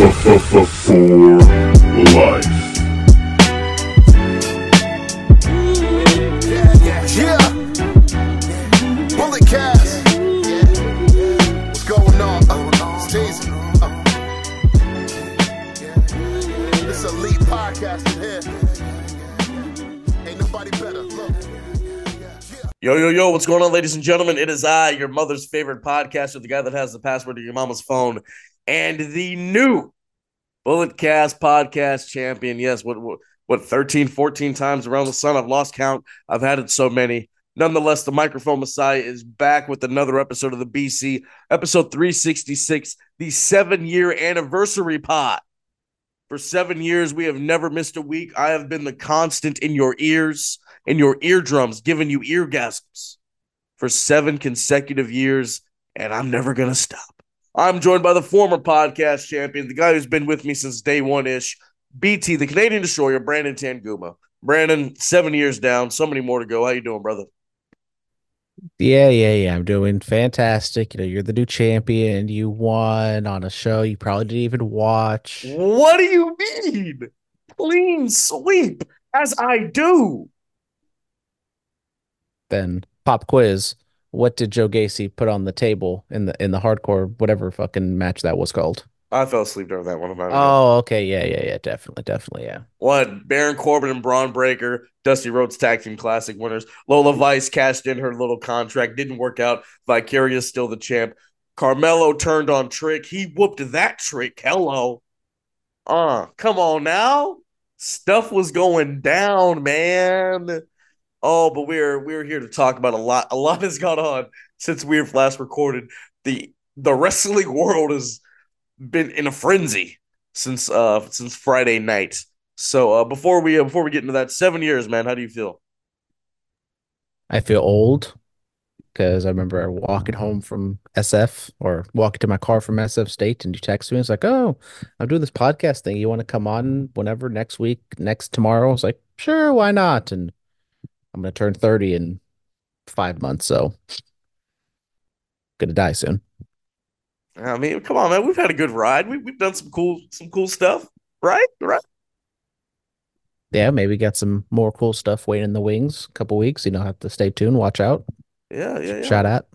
for life. Yo, yo, yo, what's going on, ladies and gentlemen? It is I, your mother's favorite podcaster, the guy that has the password to your mama's phone, and the new Bullet Cast podcast champion. Yes, what, what, what, 13, 14 times around the sun? I've lost count. I've had it so many. Nonetheless, the microphone messiah is back with another episode of the BC, episode 366, the seven year anniversary pod. For seven years, we have never missed a week. I have been the constant in your ears in your eardrums, giving you eargasms for seven consecutive years, and I'm never going to stop. I'm joined by the former podcast champion, the guy who's been with me since day one ish, BT, the Canadian destroyer, Brandon Tanguma. Brandon, seven years down, so many more to go. How you doing, brother? Yeah, yeah, yeah. I'm doing fantastic. You know, you're the new champion. You won on a show you probably didn't even watch. What do you mean? Clean sweep, as I do. Then pop quiz. What did Joe Gacy put on the table in the in the hardcore whatever fucking match that was called? I fell asleep during that one. Oh, okay, yeah, yeah, yeah, definitely, definitely, yeah. What? Baron Corbin and Bron Breakker, Dusty Rhodes Tag Team Classic winners. Lola Vice cashed in her little contract, didn't work out. Vicarious still the champ. Carmelo turned on Trick. He whooped that Trick. Hello. Uh, come on now. Stuff was going down, man. Oh, but we're we're here to talk about a lot. A lot has gone on since we have last recorded. The the wrestling world has been in a frenzy since uh since Friday night. So uh before we uh, before we get into that, seven years, man, how do you feel? I feel old because I remember walking home from SF or walking to my car from SF State, and you text me. It's like, "Oh, I'm doing this podcast thing. You want to come on whenever next week, next tomorrow?" I was like, "Sure, why not?" And I'm gonna turn 30 in five months, so gonna die soon. I mean, come on, man. We've had a good ride. We we've done some cool some cool stuff, right? Right. Yeah, maybe got some more cool stuff waiting in the wings. A couple weeks, you know, have to stay tuned, watch out. Yeah, yeah, yeah. Shout out.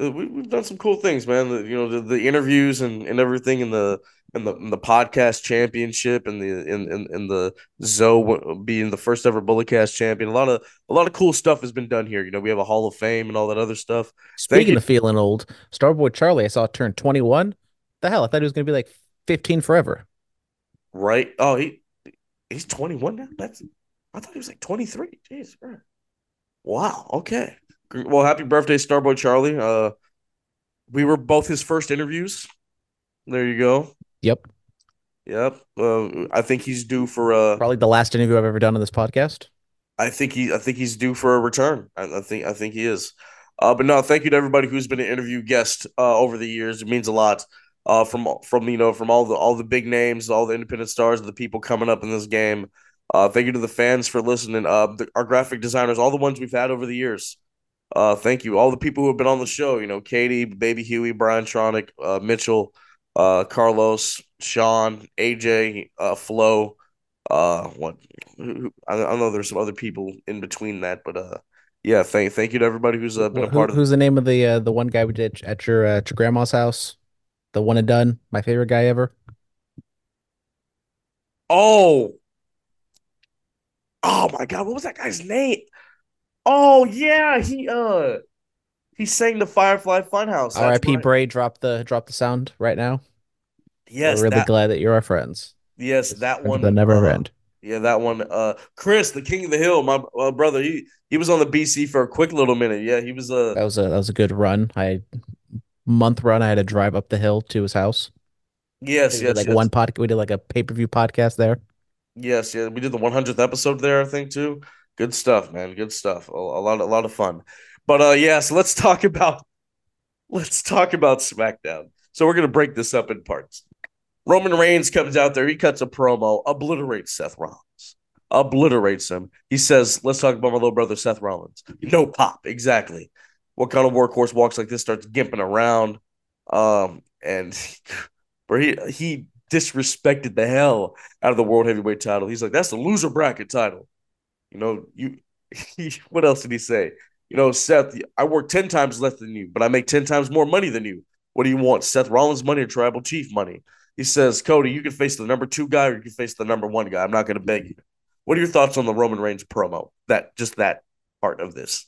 Uh, we, we've done some cool things, man. The, you know, the, the interviews and, and everything in the in the the podcast championship and the in in, in the Zoe being the first ever Bulletcast champion. A lot of a lot of cool stuff has been done here. You know, we have a Hall of Fame and all that other stuff. Speaking of feeling old, Starboy Charlie, I saw turn 21. The hell, I thought he was gonna be like 15 forever. Right? Oh, he he's 21 now. That's I thought he was like 23. Jeez. man. Wow. Okay. Well, happy birthday, Starboy Charlie. Uh, we were both his first interviews. There you go. Yep. Yep. Uh, I think he's due for uh Probably the last interview I've ever done on this podcast. I think he I think he's due for a return. I, I think I think he is. Uh, but no, thank you to everybody who's been an interview guest uh, over the years. It means a lot. Uh, from from you know from all the all the big names, all the independent stars, the people coming up in this game. Uh, thank you to the fans for listening. Uh, the, our graphic designers, all the ones we've had over the years. Uh, thank you, all the people who have been on the show. You know, Katie, Baby Huey, Brian Tronic, uh, Mitchell, uh, Carlos, Sean, AJ, uh, Flo. Uh, what? I, I know there's some other people in between that, but uh, yeah. Thank thank you to everybody who's uh, been a Who- part of. who's the name of the uh, the one guy we did at your uh, at your grandma's house? The one and done, my favorite guy ever. Oh, oh my God! What was that guy's name? Oh yeah, he uh, he sang the Firefly Funhouse. R.I.P. Bray, drop the drop the sound right now. Yes, We're really that, glad that you're our friends. yes, that one. that never uh, end. Yeah, that one. Uh, Chris, the King of the Hill, my uh, brother. He he was on the BC for a quick little minute. Yeah, he was. Uh, That was a that was a good run. I month run. I had to drive up the hill to his house. yes, yes, like yes. one podcast. We did like a pay per view podcast there. Yes, yeah, we did the 100th episode there, I think too. Good stuff, man. Good stuff. A, a lot, a lot of fun. But uh, yeah. So let's talk about let's talk about SmackDown. So we're gonna break this up in parts. Roman Reigns comes out there. He cuts a promo, obliterates Seth Rollins, obliterates him. He says, "Let's talk about my little brother Seth Rollins." No pop, exactly. What kind of workhorse walks like this starts gimping around? Um, and where he he disrespected the hell out of the world heavyweight title. He's like, that's the loser bracket title. You know, you what else did he say? You know, Seth, I work 10 times less than you, but I make 10 times more money than you. What do you want? Seth Rollins money or tribal chief money? He says, Cody, you can face the number two guy or you can face the number one guy. I'm not going to beg you. What are your thoughts on the Roman Reigns promo? That just that part of this.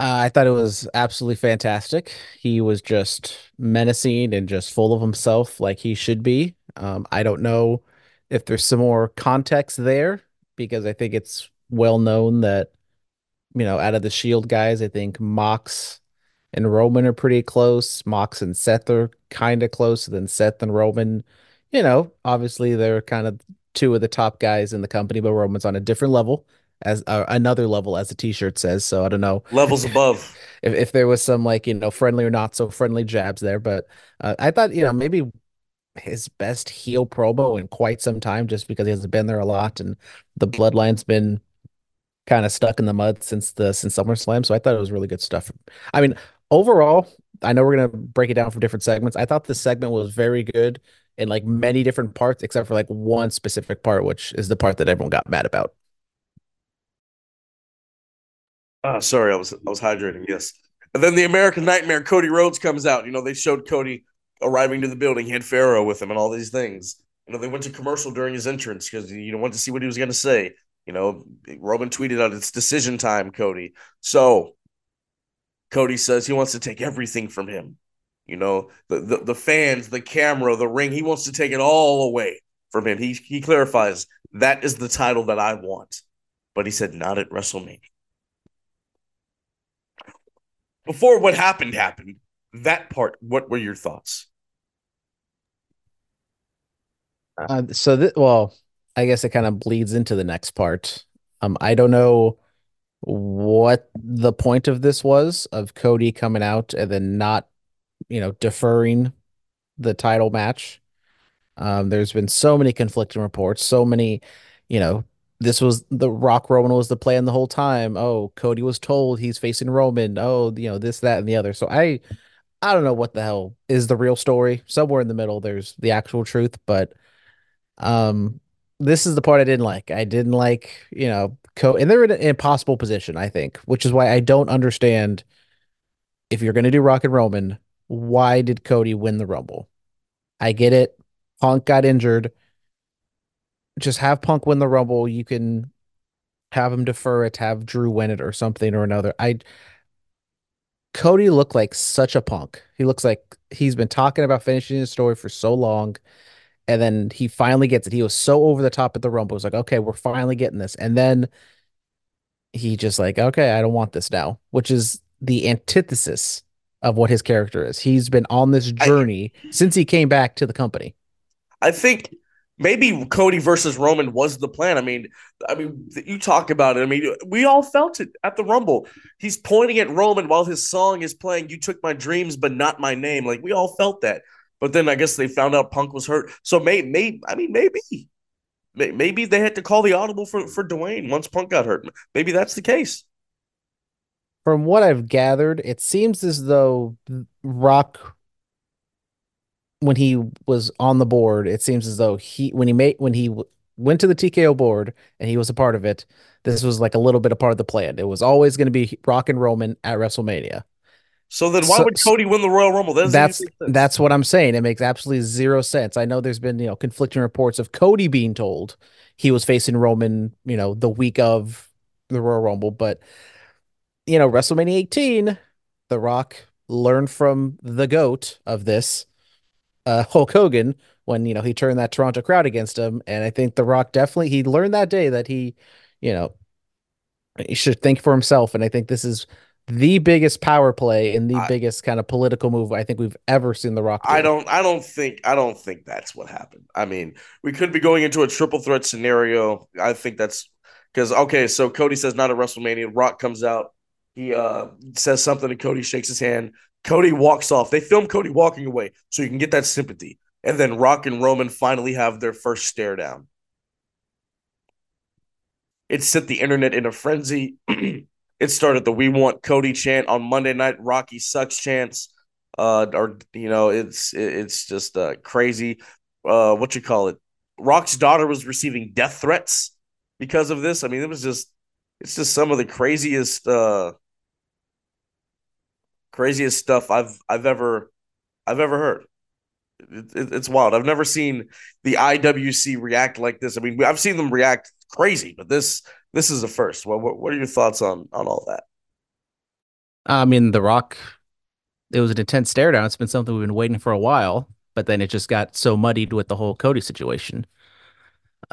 Uh, I thought it was absolutely fantastic. He was just menacing and just full of himself, like he should be. Um, I don't know if there's some more context there because I think it's well known that you know out of the Shield guys, I think Mox and Roman are pretty close. Mox and Seth are kind of close. Then Seth and Roman, you know, obviously they're kind of two of the top guys in the company, but Roman's on a different level as uh, another level, as the T-shirt says. So I don't know levels above if if there was some like you know friendly or not so friendly jabs there, but uh, I thought you know maybe his best heel promo in quite some time, just because he hasn't been there a lot, and the bloodline's been kind of stuck in the mud since the since SummerSlam. So I thought it was really good stuff. I mean, overall, I know we're gonna break it down for different segments. I thought this segment was very good in like many different parts, except for like one specific part, which is the part that everyone got mad about. Ah, sorry, I was I was hydrating. Yes, and then the American Nightmare, Cody Rhodes comes out. You know, they showed Cody arriving to the building, he had Pharaoh with him, and all these things. You know, they went to commercial during his entrance because you know wanted to see what he was going to say. You know, Roman tweeted out, "It's decision time, Cody." So Cody says he wants to take everything from him. You know, the, the, the fans, the camera, the ring, he wants to take it all away from him. He he clarifies that is the title that I want. But he said not at WrestleMania. Before what happened happened, that part, what were your thoughts? Uh, so th- well, I guess it kind of bleeds into the next part. Um, I don't know what the point of this was of Cody coming out and then not, you know, deferring the title match. Um, there's been so many conflicting reports, so many, you know, this was the Rock Roman was the plan the whole time. Oh, Cody was told he's facing Roman. Oh, you know, this, that, and the other. So I I don't know what the hell is the real story. Somewhere in the middle there's the actual truth, but um this is the part I didn't like. I didn't like, you know, Co and they're in an impossible position, I think, which is why I don't understand if you're going to do Rock and Roman, why did Cody win the Rumble? I get it. Punk got injured. Just have Punk win the Rumble. You can have him defer it, have Drew win it or something or another. I Cody looked like such a punk. He looks like he's been talking about finishing his story for so long and then he finally gets it. He was so over the top at the Rumble. It was like, okay, we're finally getting this. And then he just like, okay, I don't want this now, which is the antithesis of what his character is. He's been on this journey I, since he came back to the company. I think maybe Cody versus Roman was the plan. I mean, I mean, you talk about it. I mean, we all felt it at the Rumble. He's pointing at Roman while his song is playing. You took my dreams, but not my name. Like we all felt that. But then I guess they found out Punk was hurt. So maybe, may I mean, maybe, maybe they had to call the audible for for Dwayne once Punk got hurt. Maybe that's the case. From what I've gathered, it seems as though Rock, when he was on the board, it seems as though he when he made when he went to the TKO board and he was a part of it. This was like a little bit a part of the plan. It was always going to be Rock and Roman at WrestleMania. So then why so, would Cody win the Royal Rumble? that's that's what I'm saying. It makes absolutely zero sense. I know there's been, you know, conflicting reports of Cody being told he was facing Roman, you know, the week of the Royal Rumble, but you know, WrestleMania 18, The Rock learned from the goat of this, uh, Hulk Hogan, when you know he turned that Toronto crowd against him, and I think The Rock definitely he learned that day that he, you know, he should think for himself, and I think this is the biggest power play and the I, biggest kind of political move I think we've ever seen The Rock. Do. I don't. I don't think. I don't think that's what happened. I mean, we could be going into a triple threat scenario. I think that's because okay. So Cody says not at WrestleMania. Rock comes out. He uh says something, and Cody shakes his hand. Cody walks off. They film Cody walking away, so you can get that sympathy. And then Rock and Roman finally have their first stare down. It set the internet in a frenzy. it started the "We Want Cody" chant on Monday night, Rocky sucks chants, uh, or you know, it's it's just uh, crazy. uh, what you call it? Rock's daughter was receiving death threats because of this. I mean, it was just it's just some of the craziest uh craziest stuff I've I've ever I've ever heard. It, it, it's wild. I've never seen the IWC react like this. I mean, I've seen them react crazy, but this this is the first. What what, what are your thoughts on on all that? I mean, The Rock, it was an intense stare down. It's been something we've been waiting for a while, but then it just got so muddied with the whole Cody situation.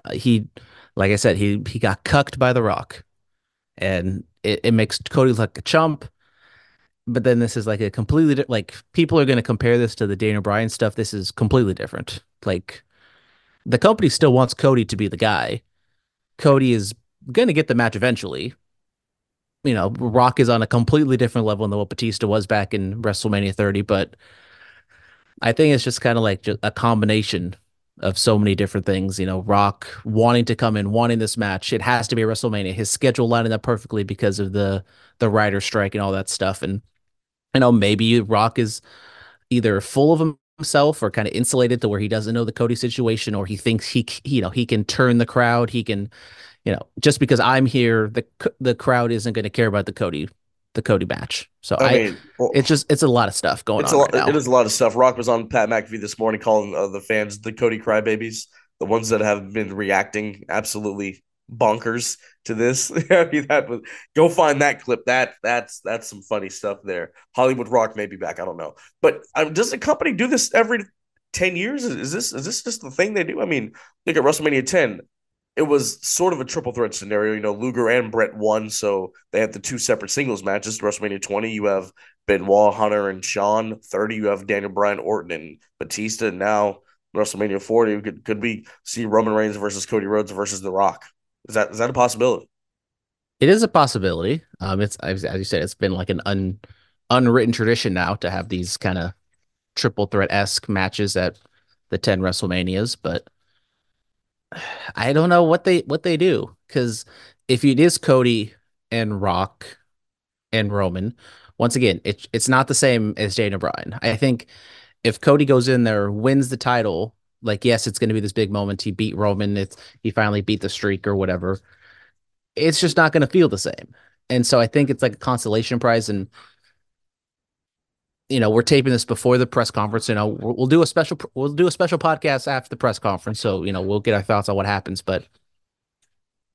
Uh, he, like I said, he he got cucked by The Rock, and it, it makes Cody look like a chump. But then this is like a completely di- like people are going to compare this to the Daniel Bryan stuff. This is completely different. Like the company still wants Cody to be the guy. Cody is going to get the match eventually. You know, Rock is on a completely different level than what Batista was back in WrestleMania 30, but I think it's just kind of like a combination of so many different things. You know, Rock wanting to come in, wanting this match. It has to be WrestleMania. His schedule lining up perfectly because of the the writer strike and all that stuff. And you know, maybe Rock is either full of himself or kind of insulated to where he doesn't know the Cody situation, or he thinks he, you know, he can turn the crowd. He can, you know, just because I'm here, the the crowd isn't going to care about the Cody the Cody match. So I, I mean, well, it's just it's a lot of stuff going it's on a lot, right now. it is a lot of stuff. Rock was on Pat McAfee this morning calling uh, the fans the Cody crybabies, the ones that have been reacting absolutely bonkers to this. I mean, that was go find that clip. That that's that's some funny stuff there. Hollywood Rock may be back. I don't know, but um, does the company do this every ten years? Is, is this is this just the thing they do? I mean, look at WrestleMania ten. It was sort of a triple threat scenario. You know, Luger and Bret won, so they had the two separate singles matches. WrestleMania twenty, you have Benoit, Hunter, and Shawn. Thirty, you have Daniel Bryan, Orton, and Batista. And now WrestleMania forty, could could we see Roman Reigns versus Cody Rhodes versus The Rock? Is that is that a possibility? It is a possibility. Um, it's as you said, it's been like an un unwritten tradition now to have these kind of triple threat esque matches at the ten WrestleManias, but I don't know what they what they do because if it is Cody and Rock and Roman, once again, it's it's not the same as Daniel Bryan. I think if Cody goes in there, wins the title, like yes, it's going to be this big moment. He beat Roman. It's he finally beat the streak or whatever. It's just not going to feel the same. And so I think it's like a consolation prize. And you know, we're taping this before the press conference. You know, we'll, we'll do a special we'll do a special podcast after the press conference. So you know, we'll get our thoughts on what happens. But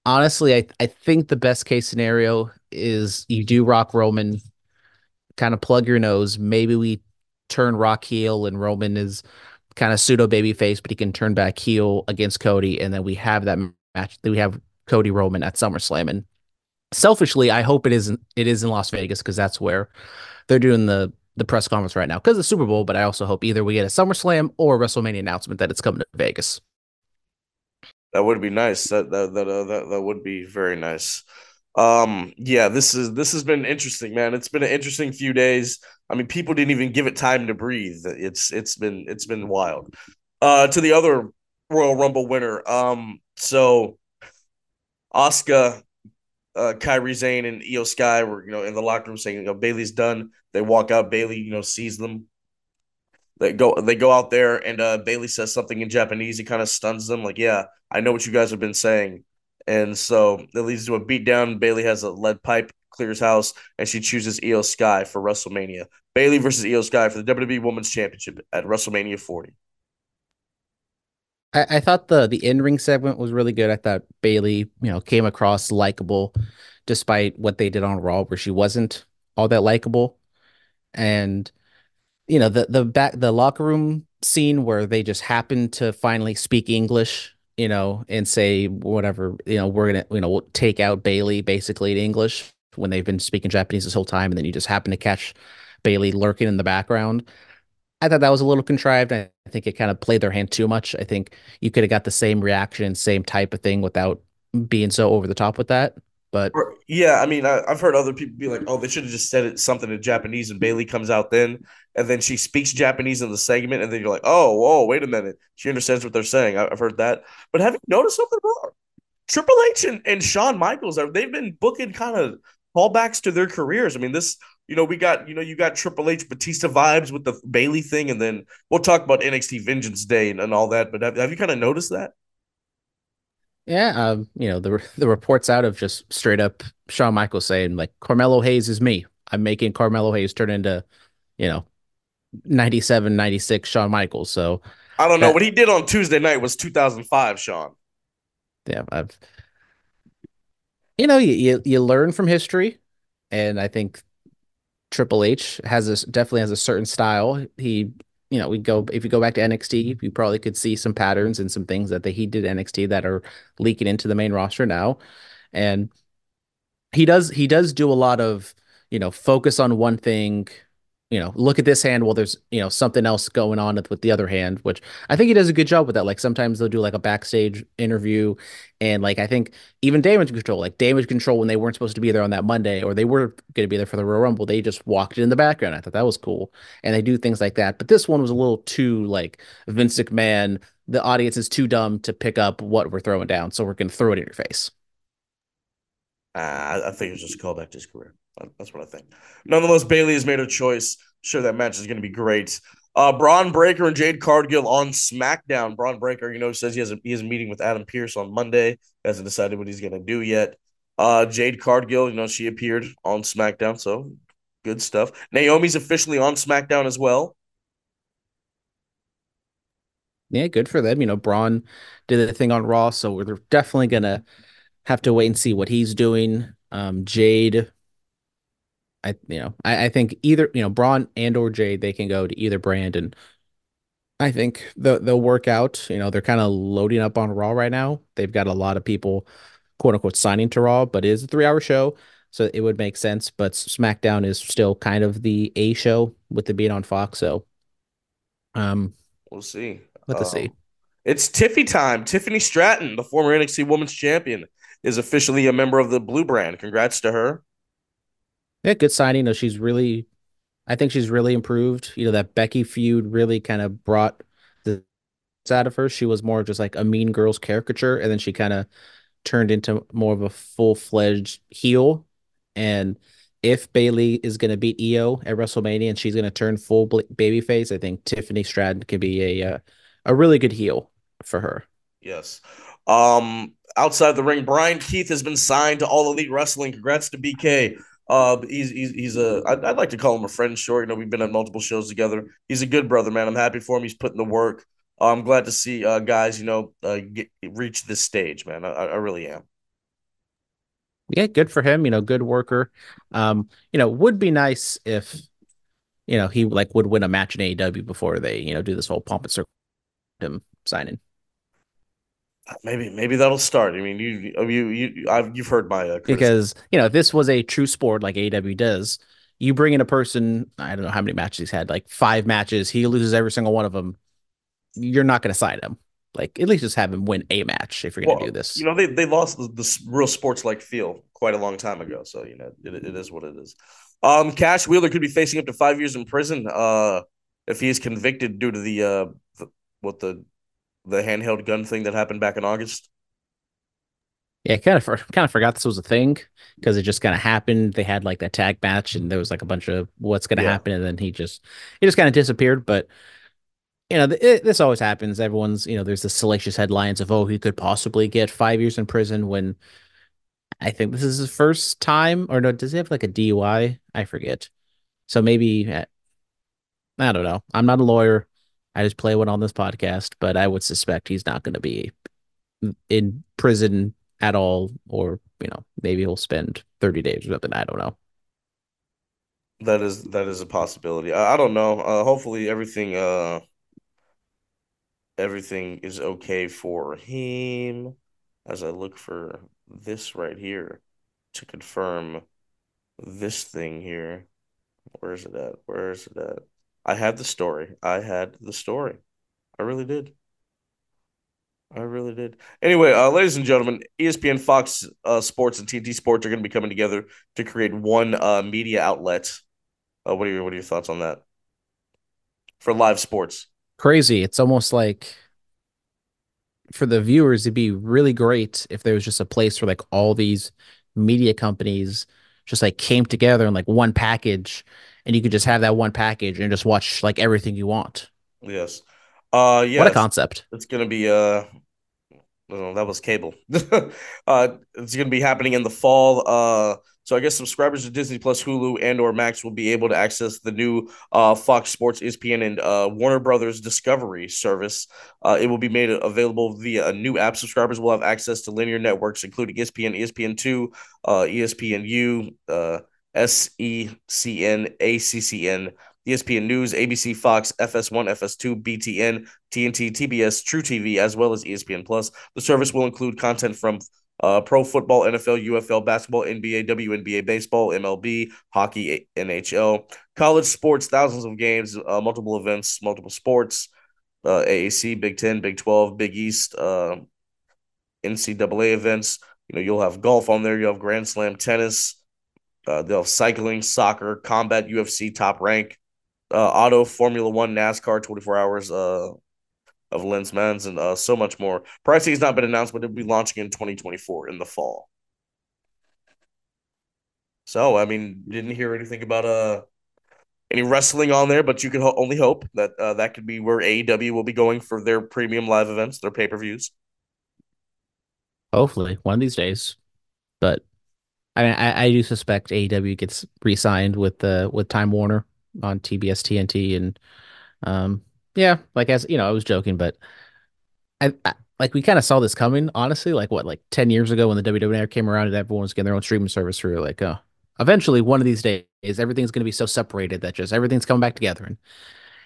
honestly, I I think the best case scenario is you do Rock Roman, kind of plug your nose. Maybe we turn Rock heel and Roman is kind of pseudo baby face, but he can turn back heel against Cody, and then we have that match. That we have Cody Roman at SummerSlam. And selfishly, I hope it isn't. It is in Las Vegas because that's where they're doing the the press conference right now because the Super Bowl. But I also hope either we get a SummerSlam or a WrestleMania announcement that it's coming to Vegas. That would be nice. That that that uh, that, that would be very nice. Um, yeah, this is this has been interesting, man. It's been an interesting few days. I mean, people didn't even give it time to breathe. It's it's been it's been wild. Uh, to the other Royal Rumble winner. Um, so Asuka, uh, Kairi Sane, and Iyo Sky were you know in the locker room saying, you know, Bayley's done. They walk out. Bayley, you know, sees them. They go they go out there and uh, Bayley says something in Japanese. He kind of stuns them, like, "Yeah, I know what you guys have been saying." And so it leads to a beatdown. Bayley has a lead pipe, clears house, and she chooses Iyo Sky for WrestleMania. Bayley versus Iyo Sky for the WWE Women's Championship at WrestleMania 40. I, I thought the the in ring segment was really good. I thought Bayley, you know, came across likable, despite what they did on Raw, where she wasn't all that likable. And you know, the the back the locker room scene where they just happened to finally speak English, you know, and say whatever, you know, we're gonna, you know, we'll take out Bayley basically in English when they've been speaking Japanese this whole time, and then you just happen to catch Bayley lurking in the background. I thought that was a little contrived. I think it kind of played their hand too much. I think you could have got the same reaction, same type of thing without being so over the top with that. But Yeah, I mean, I, I've heard other people be like, "Oh, they should have just said it something in Japanese," and Bayley comes out then, and then she speaks Japanese in the segment, and then you're like, "Oh, whoa, wait a minute, she understands what they're saying." I, I've heard that, but have you noticed something wrong? Triple H and, and Shawn Michaels are they've been booking kind of callbacks to their careers. I mean, this you know, we got, you know, you got Triple H Batista vibes with the Bayley thing, and then we'll talk about NXT Vengeance Day and, and all that. But have, have you kind of noticed that? Yeah, um, you know, the the reports out of just straight up Shawn Michaels saying like Carmelo Hayes is me. I'm making Carmelo Hayes turn into, you know, 97, 96 Shawn Michaels. So I don't know. That- what he did on Tuesday night was 2005, Shawn. yeah, I've you know, you, you you learn from history, and I think Triple H has this definitely has a certain style. He, you know, we go if you go back to NXT, you probably could see some patterns and some things that they, he did NXT that are leaking into the main roster now, and he does he does do a lot of you know focus on one thing you know look at this hand while there's you know something else going on with, the other hand which i think he does a good job with that. Like sometimes they'll do like a backstage interview and like i think even damage control like damage control when they weren't supposed to be there on that monday or they were going to be there for the royal rumble they just walked in the background. I thought that was cool and they do things like that but this one was a little too like vince mcmahon the audience is too dumb to pick up what we're throwing down so we're going to throw it in your face. Uh, I, I think it's just a callback to his career. That's what I think. Nonetheless, Bayley has made her choice. Sure, that match is going to be great. Uh, Bron Breakker and Jade Cargill on SmackDown. Bron Breakker, you know, says he has a he has a meeting with Adam Pearce on Monday. Hasn't decided what he's going to do yet. Uh, Jade Cargill, you know, she appeared on SmackDown, so good stuff. Naomi's officially on SmackDown as well. Yeah, good for them. You know, Bron did the thing on Raw, so we're definitely gonna have to wait and see what he's doing. Um, Jade, I you know, I, I think either you know Bron and or Jade they can go to either brand, and I think they'll they'll work out. You know, they're kind of loading up on Raw right now. They've got a lot of people, quote unquote, signing to Raw, but it is a three hour show, so it would make sense. But SmackDown is still kind of the A show with the being on Fox, so um, We'll see. let us Um, see. It's Tiffy time. Tiffany Stratton, the former NXT Women's Champion, is officially a member of the Blue Brand. Congrats to her. Yeah, good signing. You know, she's really, I think she's really improved. You know, that Becky feud really kind of brought the out of her. She was more just like a mean girl's caricature, and then she kind of turned into more of a full fledged heel. And if Bayley is going to beat Iyo at WrestleMania and she's going to turn full bl- babyface, I think Tiffany Stratton can be a uh, a really good heel for her. Yes. Um, outside the ring, Bryan Keith has been signed to All Elite Wrestling. Congrats to BK. Uh, he's he's he's a I'd, I'd like to call him a friend. Short, you know, we've been on multiple shows together. He's a good brother, man. I'm happy for him. He's putting the work. Uh, I'm glad to see uh guys, you know, uh, get reach this stage, man. I, I really am. Yeah, good for him. You know, good worker. Um, you know, would be nice if, you know, he like would win a match in AEW before they, you know, do this whole pomp and circle him signing. Maybe maybe that'll start. I mean, you you you I've you've heard my uh. Because, you know, if this was a true sport like AEW does, you bring in a person, I don't know how many matches he's had, like five matches, he loses every single one of them. You're not going to sign him. Like, at least just have him win a match if you're going to Well, do this. You know, they, they lost the, the real sports like feel quite a long time ago. So, you know, it, it is what it is. Um, Cash Wheeler could be facing up to five years in prison uh, if he is convicted due to the, uh, the what the the handheld gun thing that happened back in August. Yeah, kind of for, kind of forgot this was a thing because it just kind of happened. They had like that tag match, and there was like a bunch of what's going to Yeah. happen, and then he just he just kind of disappeared. But you know, th- it, this always happens. Everyone's you know, there's the salacious headlines of oh, he could possibly get five years in prison when I think this is his first time, or no, does he have like a DUI? I forget. So maybe uh, I don't know. I'm not a lawyer. I just play one on this podcast, but I would suspect he's not going to be in prison at all, or you know, maybe he'll spend 30 days or something. I don't know. That is that is a possibility. I, I don't know. Uh, hopefully everything uh everything is okay for him as I look for this right here to confirm this thing here. Where is it at? Where is it at? I had the story. I had the story. I really did. I really did. Anyway, uh, ladies and gentlemen, ESPN, Fox uh, Sports, and TNT Sports are going to be coming together to create one uh, media outlet. Uh, what are your What are your thoughts on that for live sports? Crazy. It's almost like for the viewers, it'd be really great if there was just a place for like all these media companies just like came together in like one package, and you could just have that one package and just watch like everything you want. Yes. Uh, yeah. What a concept! It's gonna be uh, no, that was cable. uh, it's gonna be happening in the fall. Uh, so I guess subscribers to Disney Plus, Hulu, and or Max will be able to access the new uh, Fox Sports, ESPN, and uh, Warner Brothers Discovery service. Uh, it will be made available via a new app. Subscribers will have access to linear networks, including ESPN, ESPN2, uh, ESPNU, uh, SECN, ACCN, ESPN News, ABC, Fox, FS1, FS2, BTN, TNT, TBS, truTV, as well as ESPN Plus. The service will include content from uh, pro football, NFL, UFL, basketball, NBA, WNBA, baseball, MLB, hockey, NHL, college sports, thousands of games, uh, multiple events, multiple sports, uh, AAC, Big Ten, Big Twelve, Big East, uh, NCAA events. You know, you'll have golf on there. You have Grand Slam tennis. Uh, they'll cycling, soccer, combat, UFC, top rank, uh, auto, Formula One, NASCAR, twenty four hours. Uh, of Le Mans and uh, so much more. Pricing has not been announced, but it'll be launching in 2024 in the fall. So, I mean, didn't hear anything about uh any wrestling on there, but you can ho- only hope that uh, that could be where AEW will be going for their premium live events, their pay per views. Hopefully, one of these days. But I mean, I, I do suspect AEW gets re-signed with the with Time Warner on TBS TNT, and um, yeah, like as you know, I was joking, but I, I like we kind of saw this coming, honestly. Like what, like ten years ago when the WWE came around and everyone was getting their own streaming service, we were like, oh, eventually one of these days everything's going to be so separated that just everything's coming back together, and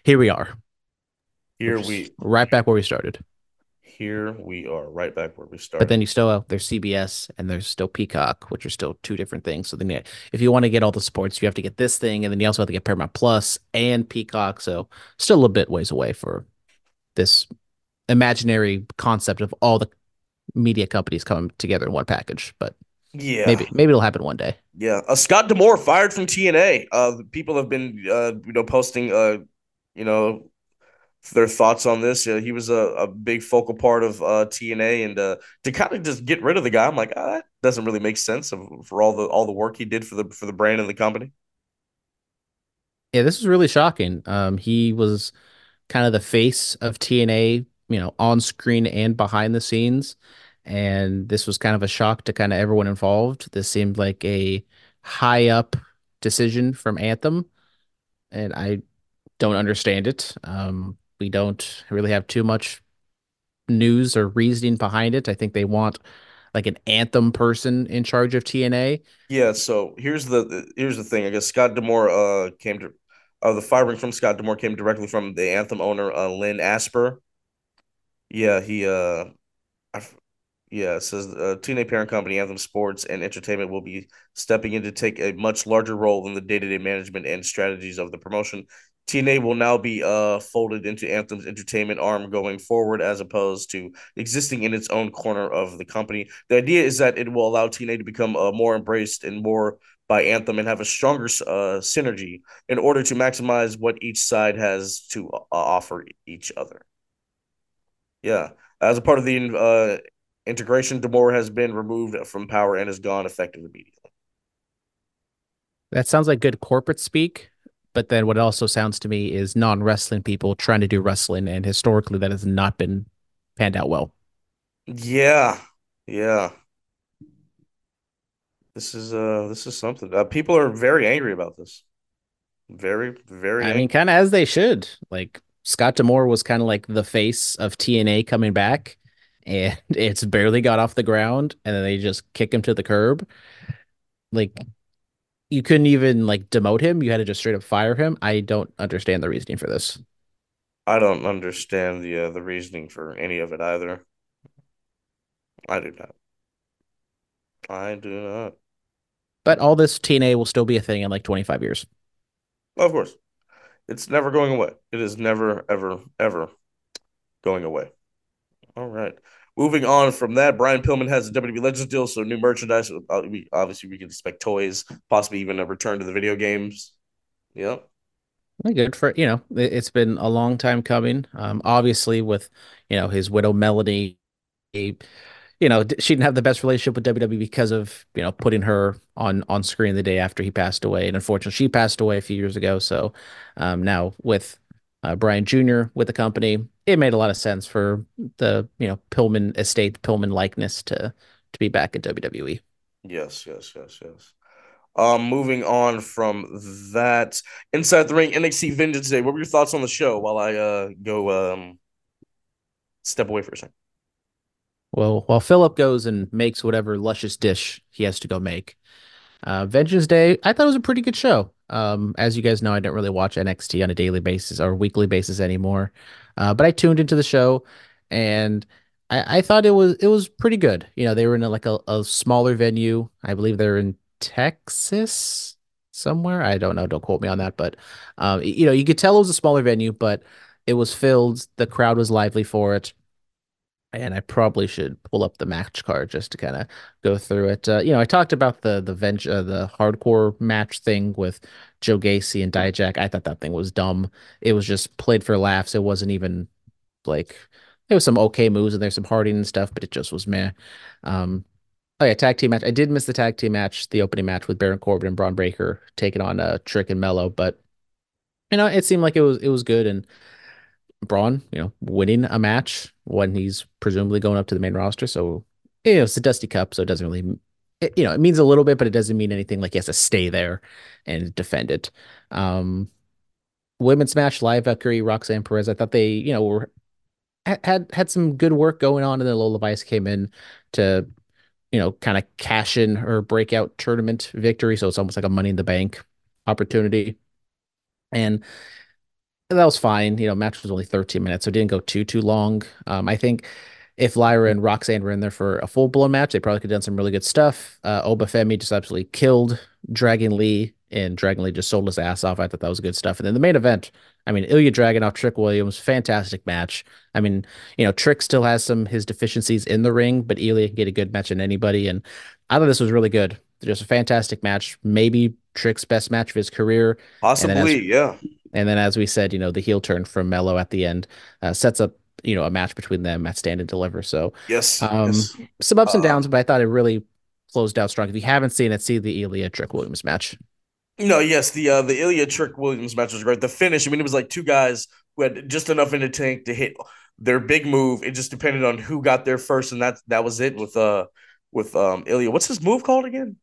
here we are. Here we right back where we started. Here we are, right back where we started. But then you still have there's CBS and there's still Peacock, which are still two different things. So then, yeah, if you want to get all the sports, you have to get this thing, and then you also have to get Paramount Plus and Peacock. So still a bit ways away for this imaginary concept of all the media companies coming together in one package. But yeah, maybe maybe it'll happen one day. Yeah, uh, Scott D'Amore fired from TNA. Uh, people have been, uh, you know, posting, uh, you know, their thoughts on this. Uh, he was a, a big focal part of uh, TNA, and uh, to kind of just get rid of the guy, I'm like, ah, that doesn't really make sense of, for all the all the work he did for the for the brand and the company. Yeah, this is really shocking. Um, he was kind of the face of TNA, you know, on screen and behind the scenes. And this was kind of a shock to kind of everyone involved. This seemed like a high up decision from Anthem, and I don't understand it. Um, we don't really have too much news or reasoning behind it. I think they want like an Anthem person in charge of TNA. Yeah. So here's the here's the thing. I guess Scott D'Amore uh came to uh the firing from Scott D'Amore came directly from the Anthem owner uh Len Asper. Yeah, he uh yeah, it says uh, TNA parent company Anthem Sports and Entertainment will be stepping in to take a much larger role in the day-to-day management and strategies of the promotion. TNA will now be uh folded into Anthem's entertainment arm going forward, as opposed to existing in its own corner of the company. The idea is that it will allow TNA to become uh, more embraced and more by Anthem and have a stronger uh, synergy in order to maximize what each side has to uh, offer each other. Yeah, as a part of the uh, integration, D'Amore has been removed from power and is gone effective immediately. That sounds like good corporate speak, but then what it also sounds to me is non-wrestling people trying to do wrestling, and historically that has not been panned out well. Yeah, yeah. This is uh, this is something. Uh, people are very angry about this. Very, very. I angry. mean, kind of as they should. Like Scott D'Amore was kind of like the face of TNA coming back, and it's barely got off the ground, and then they just kick him to the curb. Like you couldn't even like demote him; you had to just straight up fire him. I don't understand the reasoning for this. I don't understand the uh, the reasoning for any of it either. I do not. I do not. But all this TNA will still be a thing in like 25 years. Of course, it's never going away. It is never, ever, ever going away. All right. Moving on from that, Brian Pillman has a WWE Legends deal, so new merchandise. Uh, we obviously we can expect toys, possibly even a return to the video games. Yep. Good for you know, it- it's been a long time coming. Um, obviously with you know his widow Melody, you you know, she didn't have the best relationship with WWE because of, you know, putting her on on screen the day after he passed away. And unfortunately, she passed away a few years ago. So um, now with uh, Brian Jr. with the company, it made a lot of sense for the, you know, Pillman estate, Pillman likeness to to be back at WWE. Yes, yes, yes, yes. Um, moving on from that, inside the ring, NXT Vengeance Day. What were your thoughts on the show? While I uh go um step away for a second. Well, while Phillip goes and makes whatever luscious dish he has to go make, uh, Vengeance Day, I thought it was a pretty good show. Um, as you guys know, I don't really watch NXT on a daily basis or weekly basis anymore, uh, but I tuned into the show and I, I thought it was it was pretty good. You know, they were in a, like a, a smaller venue. I believe they're in Texas somewhere. I don't know. Don't quote me on that, but um, you know, you could tell it was a smaller venue, but it was filled. The crowd was lively for it and I probably should pull up the match card just to kind of go through it. Uh, you know, I talked about the the venge uh, the hardcore match thing with Joe Gacy and Dijak. I thought that thing was dumb. It was just played for laughs. It wasn't even like there was some okay moves and there's some Harding and stuff, but it just was meh. Um, oh yeah, tag team match. I did miss the tag team match, the opening match with Baron Corbin and Bron Breakker taking on uh, Trick and Melo, but you know, it seemed like it was it was good and Bron, you know, winning a match when he's presumably going up to the main roster. So, you know, it's a Dusty Cup, so it doesn't really, it, you know, it means a little bit, but it doesn't mean anything like he has to stay there and defend it. Um, women's match, Lyra Valkyria, Roxanne Perez. I thought they, you know, were had had some good work going on, and then Lola Vice came in to, you know, kind of cash in her breakout tournament victory. So it's almost like a Money in the Bank opportunity, and that was fine. You know, match was only 13 minutes, so it didn't go too too long. Um, I think if Lyra and Roxanne were in there for a full blown match, they probably could have done some really good stuff. Uh, Oba Femi just absolutely killed Dragon Lee, and Dragon Lee just sold his ass off. I thought that was good stuff. And then the main event, I mean, Ilja Dragunov, Trick Williams, fantastic match. I mean, you know, Trick still has some his deficiencies in the ring, but Ilja can get a good match in anybody. And I thought this was really good. Just a fantastic match. Maybe Trick's best match of his career. Possibly, as, yeah. And then, as we said, you know, the heel turn from Melo at the end uh, sets up, you know, a match between them at Stand and Deliver. So, yes, um, yes. some ups and Uh, downs, but I thought it really closed out strong. If you haven't seen it, see the Ilja Trick Williams match. No, yes, the uh, the Ilja Trick Williams match was great. The finish, I mean, it was like two guys who had just enough in the tank to hit their big move. It just depended on who got there first, and that that was it with uh with um Ilja. What's his move called again?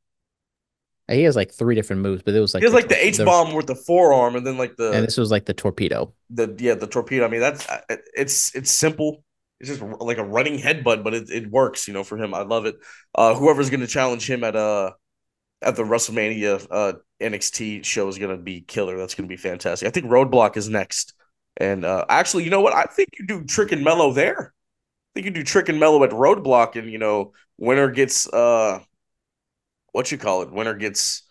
He has like three different moves, but it was like He has like the H bomb with the forearm, and then like the and this was like the torpedo. the yeah the torpedo. I mean, that's it's it's simple. It's just like a running headbutt, but it, it works, you know, for him. I love it. Uh, whoever's going to challenge him at uh at the WrestleMania uh NXT show is going to be killer. That's going to be fantastic. I think Roadblock is next, and uh actually, you know what? I think you do Trick and Melo there. I think you do Trick and Melo at Roadblock, and you know, winner gets uh what you call it? Winner gets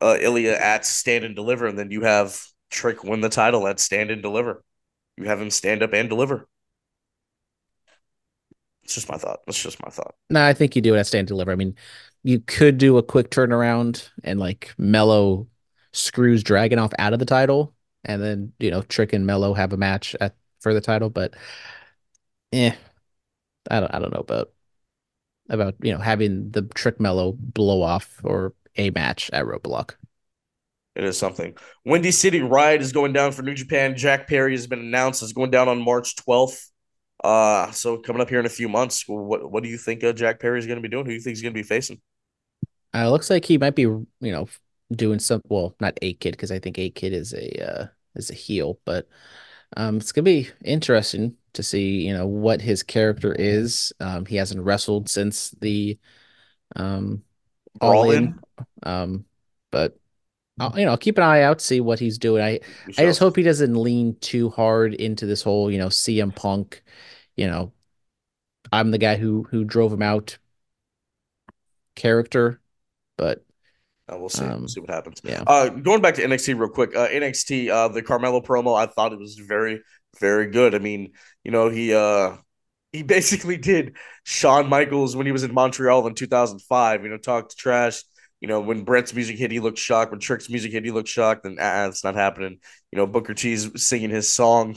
uh Ilja at Stand and Deliver, and then you have Trick win the title at Stand and Deliver. You have him stand up and deliver. It's just my thought. That's just my thought. No, I think you do it at stand and deliver. I mean, you could do a quick turnaround and like Melo screws Dragunov out of the title, and then you know Trick and Melo have a match at for the title. But eh, I don't I don't know about about you know having the Trick Melo blow off or a match at Roadblock. It is something. Windy City Riot is going down for New Japan. Jack Perry has been announced as going down on March 12th. Uh, so coming up here in a few months, what what do you think uh, Jack Perry is going to be doing? Who do you think he's going to be facing? Uh, looks like he might be you know doing some well not a kid because I think a kid is a uh, is a heel, but um, it's gonna be interesting to see you know what his character is. Um, he hasn't wrestled since the um all Brawl in, in? um, but I'll, you know keep an eye out, see what he's doing. I I just hope he doesn't lean too hard into this whole you know CM Punk, you know, I'm the guy who who drove him out character, but Uh, we'll see. um, we'll see what happens. yeah. Uh, going back to NXT real quick. Uh, NXT, uh, the Carmelo promo, I thought it was very, very good. I mean, you know, he uh, he basically did Shawn Michaels when he was in Montreal in 2005. You know, talked trash. You know, when Bret's music hit, he looked shocked. When Trick's music hit, he looked shocked. And ah, it's not happening. You know, Booker T's singing his song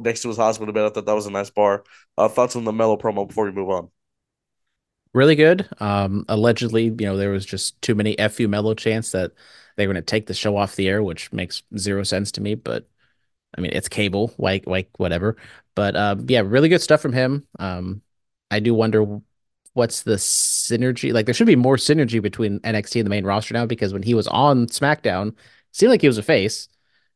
next to his hospital bed. I thought that was a nice bar. Uh, thoughts on the Melo promo before we move on? Really good. Um, allegedly, you know, there was just too many fu Melo chants that they were going to take the show off the air, which makes zero sense to me. But I mean, it's cable, like like whatever. But um, yeah, really good stuff from him. Um, I do wonder what's the synergy. Like, there should be more synergy between NXT and the main roster now because when he was on SmackDown, seemed like he was a face.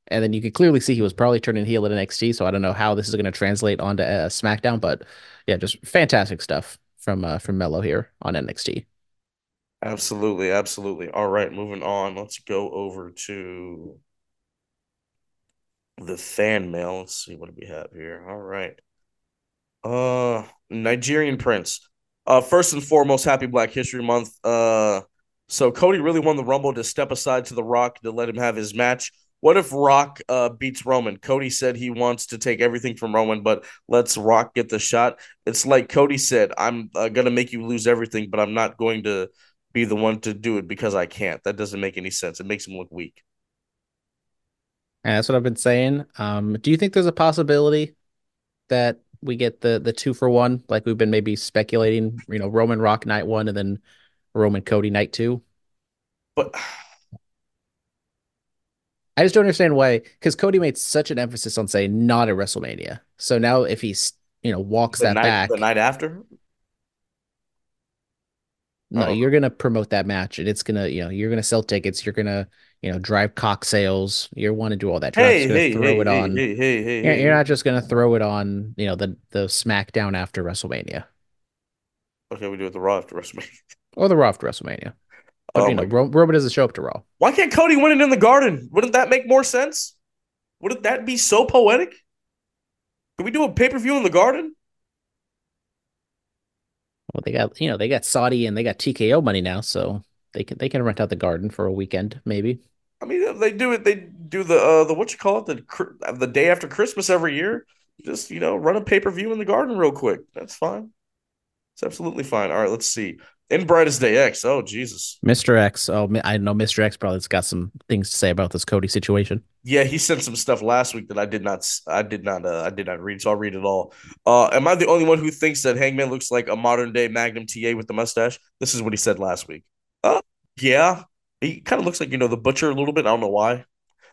And then you could clearly see he was probably turning heel at NXT. So I don't know how this is going to translate onto uh, SmackDown, but yeah, just fantastic stuff from uh, from Melo here on NXT. Absolutely, absolutely. All right, moving on. Let's go over to the fan mail. Let's see what we have here. All right. Uh Nigerian Prince. Uh first and foremost, happy Black History Month. Uh so Cody really won the Rumble to step aside to the Rock to let him have his match. What if Rock uh, beats Roman? Cody said he wants to take everything from Roman, but let's Rock get the shot. It's like Cody said, I'm uh, going to make you lose everything, but I'm not going to be the one to do it because I can't. That doesn't make any sense. It makes him look weak. And that's what I've been saying. Um, do you think there's a possibility that we get the the two for one, like we've been maybe speculating? You know, Roman Rock night one, and then Roman Cody night two. But I just don't understand why, because Cody made such an emphasis on saying not at WrestleMania. So now if he's you know walks the that night, back, the night after, no, Oh. you're gonna promote that match, and it's gonna you know you're gonna sell tickets, you're gonna you know drive cock sales, you want to do all that. You're not hey, hey, throw hey, it hey, on. hey, hey, hey, You're, you're not just gonna throw it on you know the the SmackDown after WrestleMania Okay, we do it the Raw after WrestleMania. or the Raw after WrestMania. But Oh you know, my- Roman doesn't show up to Raw. Why can't Cody win it in the Garden? Wouldn't that make more sense? Wouldn't that be so poetic? Can we do a pay per view in the Garden? Well, they got you know they got Saudi and they got TKO money now, so they can they can rent out the Garden for a weekend maybe. I mean, if they do it. They do the uh, the what you call it the cr- the day after Christmas every year. Just you know, run a pay per view in the Garden real quick. That's fine. It's absolutely fine. All right, let's see. In Brightest Day X. Oh Jesus. Mr. X, oh I know Mr. X probably's got some things to say about this Cody situation. Yeah, he sent some stuff last week that I did not. I did not. Uh, I did not read. So I'll read it all. Uh, am I the only one who thinks that Hangman looks like a modern day Magnum TA with the mustache? This is what he said last week. Uh, yeah, he kind of looks like you know the Butcher a little bit. I don't know why.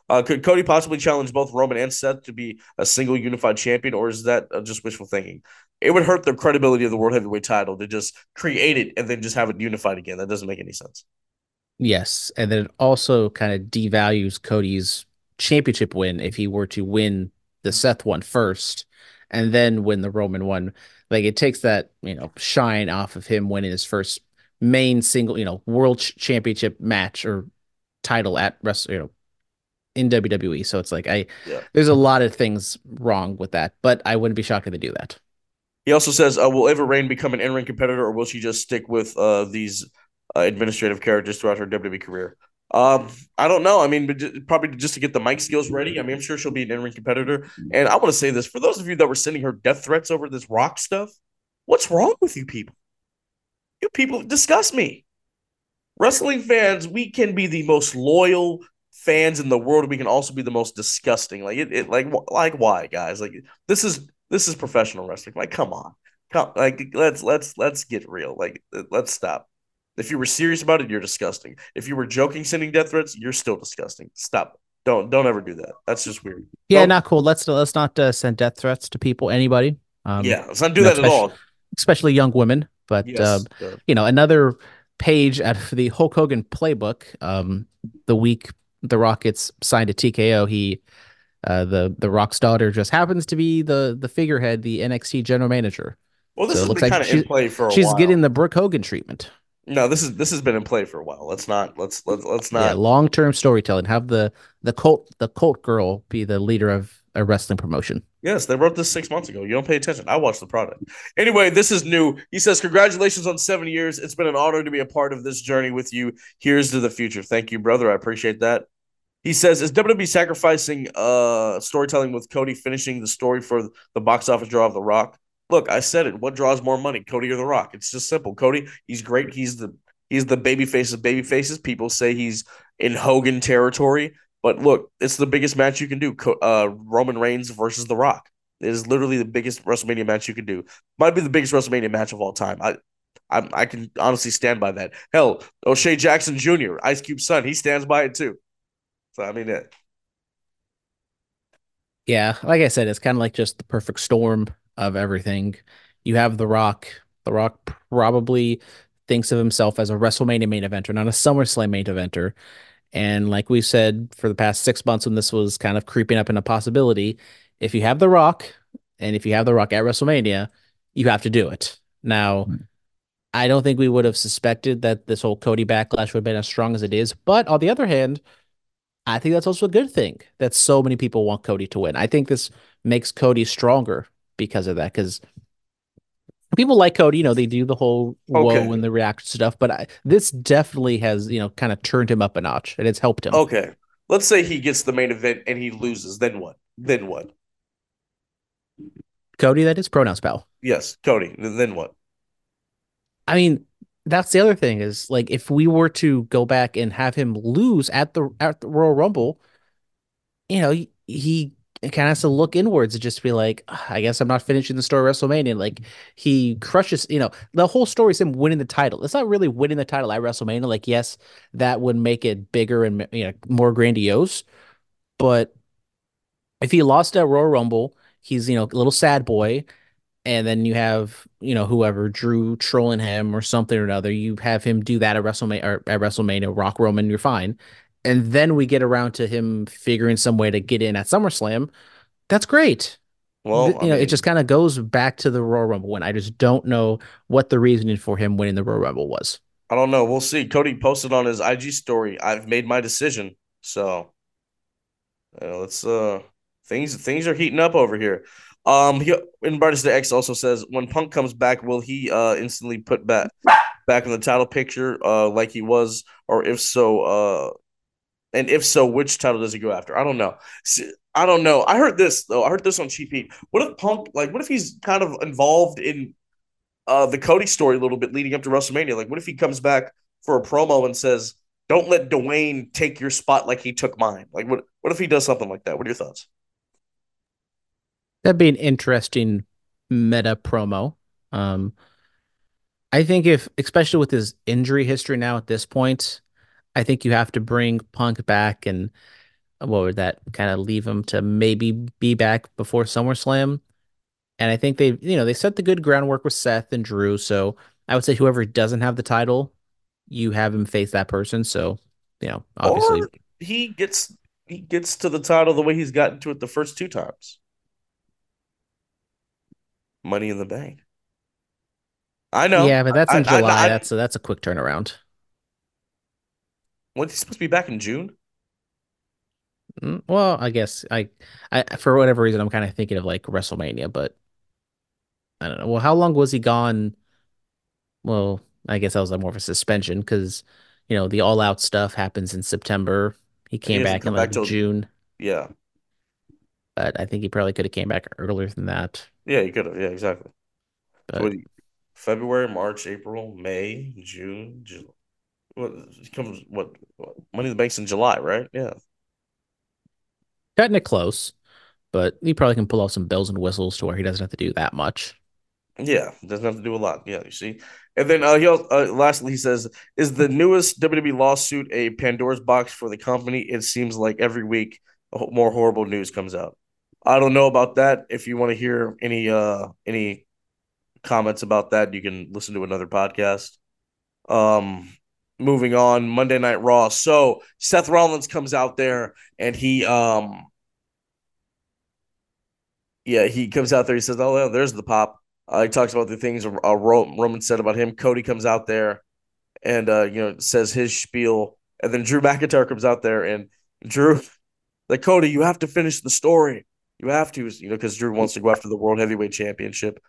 Uh, could Cody possibly challenge both Roman and Seth to be a single unified champion, or is that uh, just wishful thinking? It would hurt the credibility of the World Heavyweight Title to just create it and then just have it unified again. That doesn't make any sense. Yes, and then it also kind of devalues Cody's championship win if he were to win the Seth one first and then win the Roman one. Like it takes that, you know, shine off of him winning his first main single, you know, world championship match or title at rest, you know, in WWE. So it's like I Yeah. there's a lot of things wrong with that, but I wouldn't be shocked if they do that. He also says, uh, "Will Ava Raine become an in-ring competitor, or will she just stick with uh, these uh, administrative characters throughout her WWE career?" Um, I don't know. I mean, probably just to get the mic skills ready. I mean, I'm sure she'll be an in-ring competitor. And I want to say this for those of you that were sending her death threats over this Rock stuff. What's wrong with you people? You people disgust me. Wrestling fans, we can be the most loyal fans in the world. We can also be the most disgusting. Like it, it like like why, guys? Like this is this is professional wrestling. Like, come on, come like let's let's let's get real. Like, let's stop. If you were serious about it, you're disgusting. If you were joking, sending death threats, you're still disgusting. Stop. Don't don't ever do that. That's just weird. Yeah, Don't- not cool. Let's let's not uh, send death threats to people, anybody. Um, yeah, let's not do that at all. especially young women. But Yes. um, uh, you know, another page out of the Hulk Hogan playbook. Um, the week the Rockets signed a TKO, he, uh, the the Rock's daughter just happens to be the the figurehead, the NXT general manager. well, this so looks like kind of in play for a while. She's while. getting the Brooke Hogan treatment. no. This is this has been in play for a while. Let's not let's let's let's yeah, not. long term storytelling. Have the the cult the cult girl be the leader of a wrestling promotion. Yes, they wrote this six months ago. You don't pay attention. I watched the product. Anyway, this is new. He says, Congratulations on seven years. It's been an honor to be a part of this journey with you. Here's to the future. Thank you, brother. I appreciate that. He says, Is WWE sacrificing uh storytelling with Cody finishing the story for the box office draw of The Rock? Look, I said it. What draws more money, Cody or The Rock? It's just simple. Cody, he's great. He's the he's the baby face of baby faces. People say he's in Hogan territory. But look, it's the biggest match you can do. Uh, Roman Reigns versus The Rock. It is literally the biggest WrestleMania match you can do. Might be the biggest WrestleMania match of all time. I, I, I can honestly stand by that. Hell, O'Shea Jackson Jr., Ice Cube's son, he stands by it too. So I mean, it. Yeah, like I said, it's kind of like just the perfect storm of everything. You have The Rock. The Rock probably thinks of himself as a WrestleMania main eventer, not a SummerSlam main eventer. And like we said for the past six months, when this was kind of creeping up in a possibility, if you have The Rock and if you have The Rock at WrestleMania, you have to do it. Now, hmm. I don't think we would have suspected that this whole Cody backlash would have been as strong as it is. But on the other hand, I think that's also a good thing that so many people want Cody to win. I think this makes Cody stronger because of that. Because people like Cody, you know, they do the whole whoa Okay. and the reaction stuff, but I, this definitely has, you know, kind of turned him up a notch and it's helped him. Okay. Let's say he gets the main event and he loses. Then what? Then what? Cody, that is pronouns pal. Yes, Cody. Then what? I mean, that's the other thing is like if we were to go back and have him lose at the at the Royal Rumble, you know, he, he kind of has to look inwards and just be like, "Ah, I guess I'm not finishing the story WrestleMania. Like he crushes, you know, the whole story is him winning the title. It's not really winning the title at WrestleMania. Like, yes, that would make it bigger and you know more grandiose, but if he lost at Royal Rumble, he's you know a little sad boy and then you have you know whoever Drew trolling him or something or another. You have him do that at WrestleMania or at WrestleMania, Rock Roman, you're fine. And then we get around to him figuring some way to get in at SummerSlam. That's great. Well, I you know, mean, it just kind of goes back to the Royal Rumble win. I just don't know what the reasoning for him winning the Royal Rumble was. I don't know. We'll see. Cody posted on his IG story. I've made my decision. So uh, let's uh things things are heating up over here. Um he in Brightest X also says when Punk comes back, will he uh instantly put back back in the title picture uh like he was, or if so, uh and if so, which title does he go after? I don't know. I don't know. I heard this though. I heard this on Cheap Heat. What if Punk like what if he's kind of involved in uh the Cody story a little bit leading up to WrestleMania? Like what if he comes back for a promo and says, Don't let Dwayne take your spot like he took mine? Like what what if he does something like that? What are your thoughts? That'd be an interesting meta promo. Um, I think if, especially with his injury history now at this point, I think you have to bring Punk back and what would that kind of leave him to maybe be back before SummerSlam? And I think they, you know, they set the good groundwork with Seth and Drew. So I would say whoever doesn't have the title, you have him face that person. So, you know, obviously, Or he gets he gets to the title the way he's gotten to it the first two times. Money in the bank. I know. yeah, but that's in I- I- July. I- that's a, that's a quick turnaround. When he supposed to be back in June? Mm, Well, I guess I, I for whatever reason, I'm kind of thinking of like WrestleMania, but I don't know. Well, how long was he gone? Well, I guess that was like more of a suspension because, you know, the All Out stuff happens in September. He came doesn't back in back like till- June, Yeah. But I think he probably could have came back earlier than that. Yeah, he could have. Yeah, exactly. But What, February, March, April, May, June, July. What comes? What, what? Money in the Bank's in July, right? Yeah. cutting it close, but he probably can pull off some bells and whistles to where he doesn't have to do that much. Yeah, doesn't have to do a lot. Yeah, you see. And then uh, he also, uh, lastly he says, "Is the newest WWE lawsuit a Pandora's box for the company? It seems like every week more horrible news comes out. I don't know about that. If you want to hear any uh any comments about that, you can listen to another podcast. Um, moving on, Monday Night Raw. So Seth Rollins comes out there and he um yeah, he comes out there. He says, "Oh, there's the pop." Uh, he talks about the things uh, Roman said about him. Cody comes out there and uh, you know says his spiel, and then Drew McIntyre comes out there and Drew, like Cody, you have to finish the story. You have to, you know, because Drew wants to go after the World Heavyweight Championship,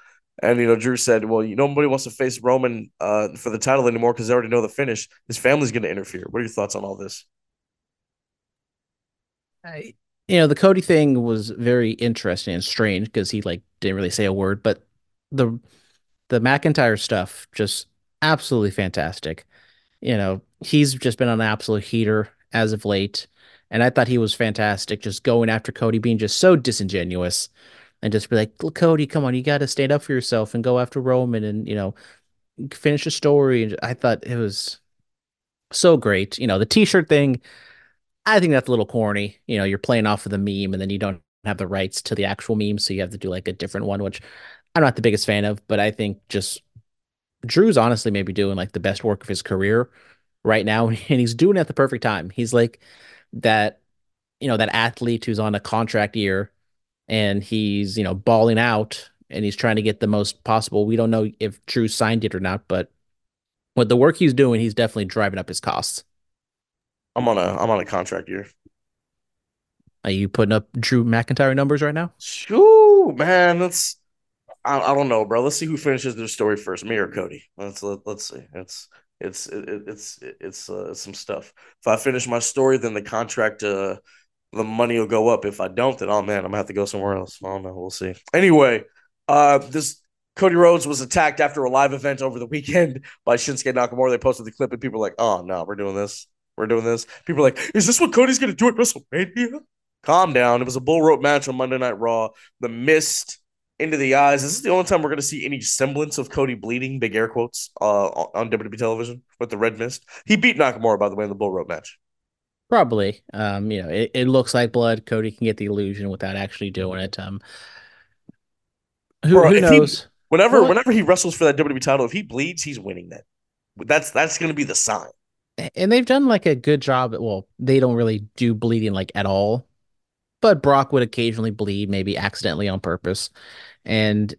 and you know Drew said, "Well, you nobody wants to face Roman uh, for the title anymore because they already know the finish. His family's going to interfere." What are your thoughts on all this? I, you know, the Cody thing was very interesting and strange because he like didn't really say a word, but the the McIntyre stuff just absolutely fantastic. You know, he's just been an absolute heater as of late, and I thought he was fantastic just going after Cody being just so disingenuous and just be like, Cody, come on, you got to stand up for yourself and go after Roman and, you know, finish the story. And I thought it was so great. You know, the t-shirt thing, I think that's a little corny. You know, you're playing off of the meme and then you don't have the rights to the actual meme, so you have to do like a different one, which I'm not the biggest fan of, but I think just Drew's honestly maybe doing like the best work of his career right now, and he's doing it at the perfect time. He's like that, you know, that athlete who's on a contract year and he's, you know, balling out and he's trying to get the most possible. We don't know if Drew signed it or not, but with the work he's doing, he's definitely driving up his costs. I'm on a I'm on a contract year. Are you putting up Drew McIntyre numbers right now? Shoo, man, that's I, I don't know, bro. Let's see who finishes their story first, me or Cody. Let's let, let's see. It's it's it, it's it's uh, some stuff. If I finish my story, then the contract uh the money will go up. If I don't, then oh man, I'm gonna have to go somewhere else. I don't know. We'll see. Anyway, uh, this Cody Rhodes was attacked after a live event over the weekend by Shinsuke Nakamura. They posted the clip, and people were like, "Oh no, we're doing this. We're doing this." People are like, "Is this what Cody's gonna do at WrestleMania?" Calm down. It was a bull rope match on Monday Night Raw. The mist into the eyes. This is the only time we're going to see any semblance of Cody bleeding, big air quotes, uh, on WWE television with the red mist. He beat Nakamura, by the way, in the bull rope match. Probably. Um, you know, it, it looks like blood. Cody can get the illusion without actually doing it. Um, who, Bro, who if he- knows? Whenever, What? whenever he wrestles for that WWE title, if he bleeds, he's winning that. That's that's going to be the sign. and they've done like a good job. At, well, they don't really do bleeding like at all, but Brock would occasionally bleed, maybe accidentally on purpose. And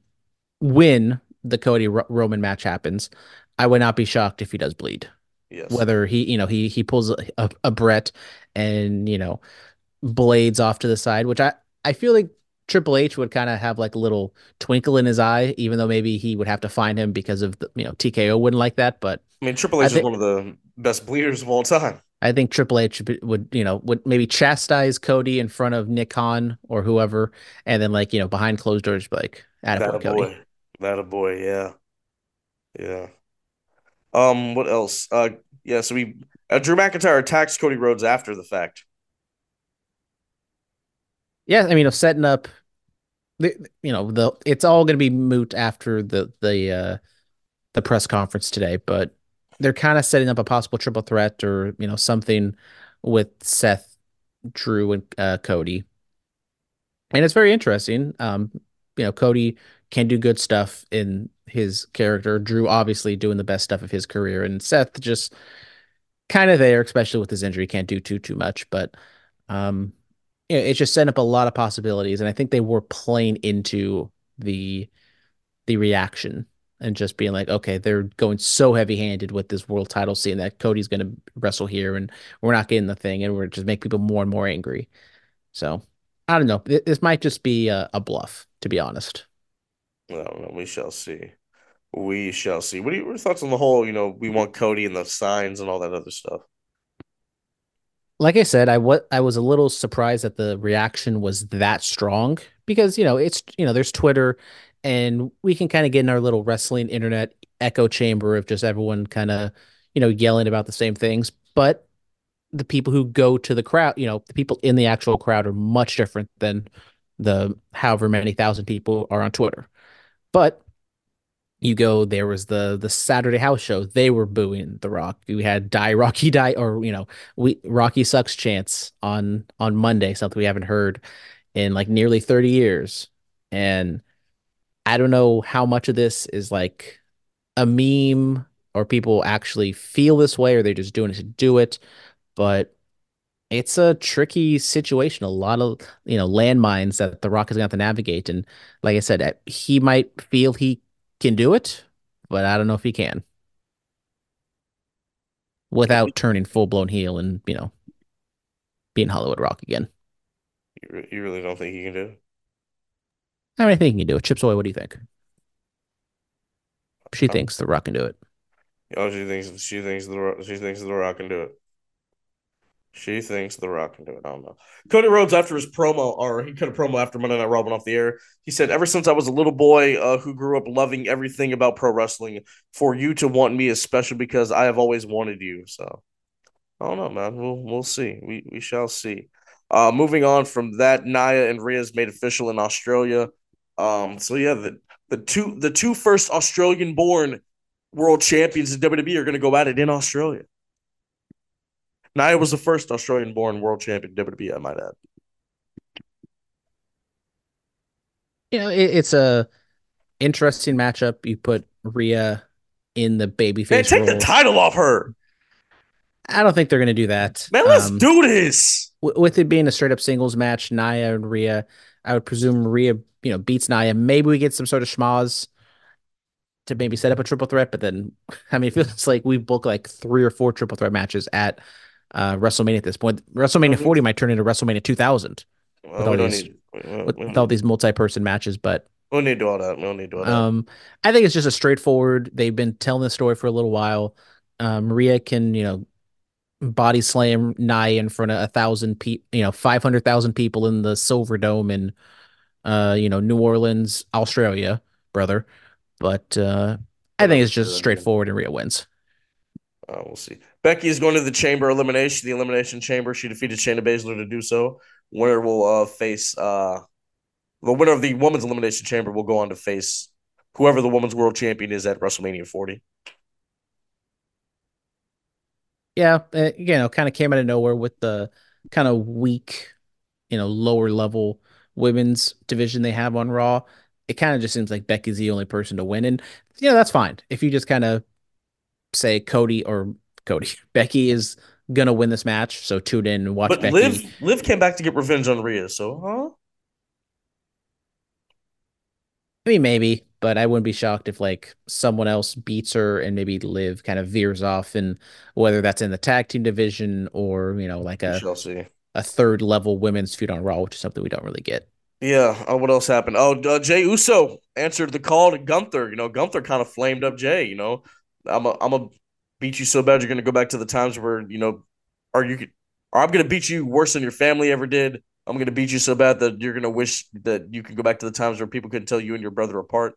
when the Cody Ro- Roman match happens, I would not be shocked if he does bleed. Yes. Whether he, you know, he he pulls a, a, a Bret and you know blades off to the side, which I I feel like Triple H would kind of have like a little twinkle in his eye, even though maybe he would have to find him because of the, you know TKO wouldn't like that, but. I mean, Triple I H is think- one of the best bleeders of all time. I think Triple H would, you know, would maybe chastise Cody in front of Nick Khan or whoever, and then like, you know, behind closed doors, like, That attaboy, a Cody. boy. That a boy. Yeah. Yeah. Um. What else? Uh. Yeah. So we uh, Drew McIntyre attacks Cody Rhodes after the fact. Yeah, I mean, of setting up, the, you know, the it's all going to be moot after the the uh the press conference today, but they're kind of setting up a possible triple threat or you know something with Seth, Drew, and uh, Cody, and it's very interesting. Um, you know, Cody can do good stuff in his character. Drew obviously doing the best stuff of his career, and Seth just kind of there, especially with his injury, can't do too too much. But um, you know, it's just setting up a lot of possibilities, and I think they were playing into the the reaction and just being like, okay, they're going so heavy handed with this world title scene that Cody's going to wrestle here, and we're not getting the thing, and we're just make people more and more angry. So I don't know. This might just be a, a bluff, to be honest. Well. We shall see. We shall see. What are your thoughts on the whole? You know, we want Cody and the signs and all that other stuff. like I said, I what I was a little surprised that the reaction was that strong because you know it's you know there's Twitter and we can kind of get in our little wrestling internet echo chamber of just everyone kind of you know yelling about the same things, but the people who go to the crowd, you know, the people in the actual crowd are much different than the however many thousand people are on Twitter. But you go there was the the Saturday house show, they were booing The Rock. We had Die Rocky Die or you know, we Rocky sucks chants on on Monday, something we haven't heard in like nearly 30 years. And I don't know how much of this is like a meme or people actually feel this way or they're just doing it to do it, but it's a tricky situation. A lot of, you know, landmines that The Rock is going to have to navigate. And like I said, uh, he might feel he can do it, but I don't know if he can without turning full blown heel and, you know, being Hollywood Rock again. You, you really don't think he can do it? I mean, I think he can do it. Chips Away, what do you think? She Um, thinks The Rock can do it. Oh, she thinks she thinks the Rock- she thinks the Rock can do it. She thinks the Rock can do it. I don't know. Cody Rhodes after his promo, or he cut a promo after Monday Night Raw went off the air. He said, "Ever since I was a little boy uh, who grew up loving everything about pro wrestling, for you to want me is special because I have always wanted you." So, I don't know, man. We'll we'll see. We we shall see. Uh, moving on from that, Nia and Rhea's made official in Australia. Um, so yeah, the the two the two first Australian born world champions in WWE are going to go at it in Australia. Nia was the first Australian born world champion in WWE, I might add. You know, it, it's a interesting matchup. You put Rhea in the babyface Man, take the title off her. I don't think they're going to do that. Man, let's Um, do this. w- with it being a straight up singles match, Nia and Rhea, I would presume Rhea, you know, beats Nia. Maybe we get some sort of schmaz to maybe set up a triple threat, but then I mean, it feels like we booked like three or four triple threat matches at uh, WrestleMania at this point. WrestleMania Mhm. 40 might turn into WrestleMania 2000 Well, all these- need, we, we, with, we with all these multi person matches, but don't need to do all that. We don't need to do all that. um, I think it's just a straightforward. They've been telling the story for a little while. Um, Maria can, you know, body slam Nia in front of a thousand people, you know, five hundred thousand people in the Silver Dome in, uh, you know, New Orleans, Australia, brother. But uh, I think it's just straightforward and Rhea wins. Uh, we'll see. Becky is going to the chamber elimination, the elimination chamber. She defeated Shayna Baszler to do so. Winner will uh, face uh, the winner of the women's elimination chamber will go on to face whoever the women's world champion is at WrestleMania 40. Yeah, uh, you know, kind of came out of nowhere with the kind of weak, you know, lower level women's division they have on Raw. It kind of just seems like Becky's the only person to win, and you know, that's fine. If you just kind of say Cody or Cody, Becky is gonna win this match, so tune in and watch But Becky. Liv Liv came back to get revenge on Rhea, so huh? I mean, maybe, but I wouldn't be shocked if like someone else beats her and maybe Liv kind of veers off, and whether that's in the tag team division or you know like a. a third level women's feud on Raw, which is something we don't really get. Yeah. Uh, what else happened? Oh, uh, Jey Uso answered the call to Gunther. You know, Gunther kind of flamed up Jey. You know, I'm a, I'm a beat you so bad you're gonna go back to the times where you know, or you or I'm gonna beat you worse than your family ever did. I'm gonna beat you so bad that you're gonna wish that you could go back to the times where people couldn't tell you and your brother apart.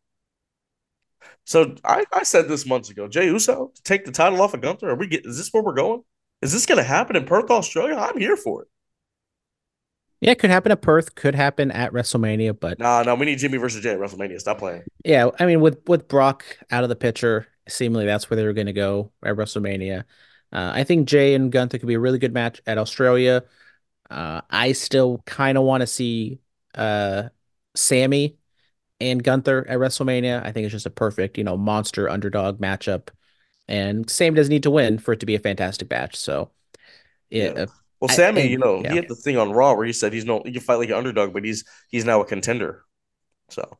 So I, I said this months ago, Jey Uso to take the title off of Gunther. Are we get? Is this where we're going? Is this gonna happen in Perth, Australia? I'm here for it. Yeah, it could happen at Perth, could happen at WrestleMania, but Nah, no, we need Jimmy versus Jey at WrestleMania. Stop playing. yeah, I mean with with Brock out of the picture, seemingly that's where they were going to go at WrestleMania. Uh, I think Jey and Gunther could be a really good match at Australia. Uh, I still kind of want to see uh, Sammy and Gunther at WrestleMania. I think it's just a perfect, you know, monster underdog matchup. And Sam doesn't need to win for it to be a fantastic match. So, yeah, Yeah. Well, I- Sammy, and- you know, yeah. he had the thing on Raw where he said he's no he can fight like an underdog, but he's he's now a contender. So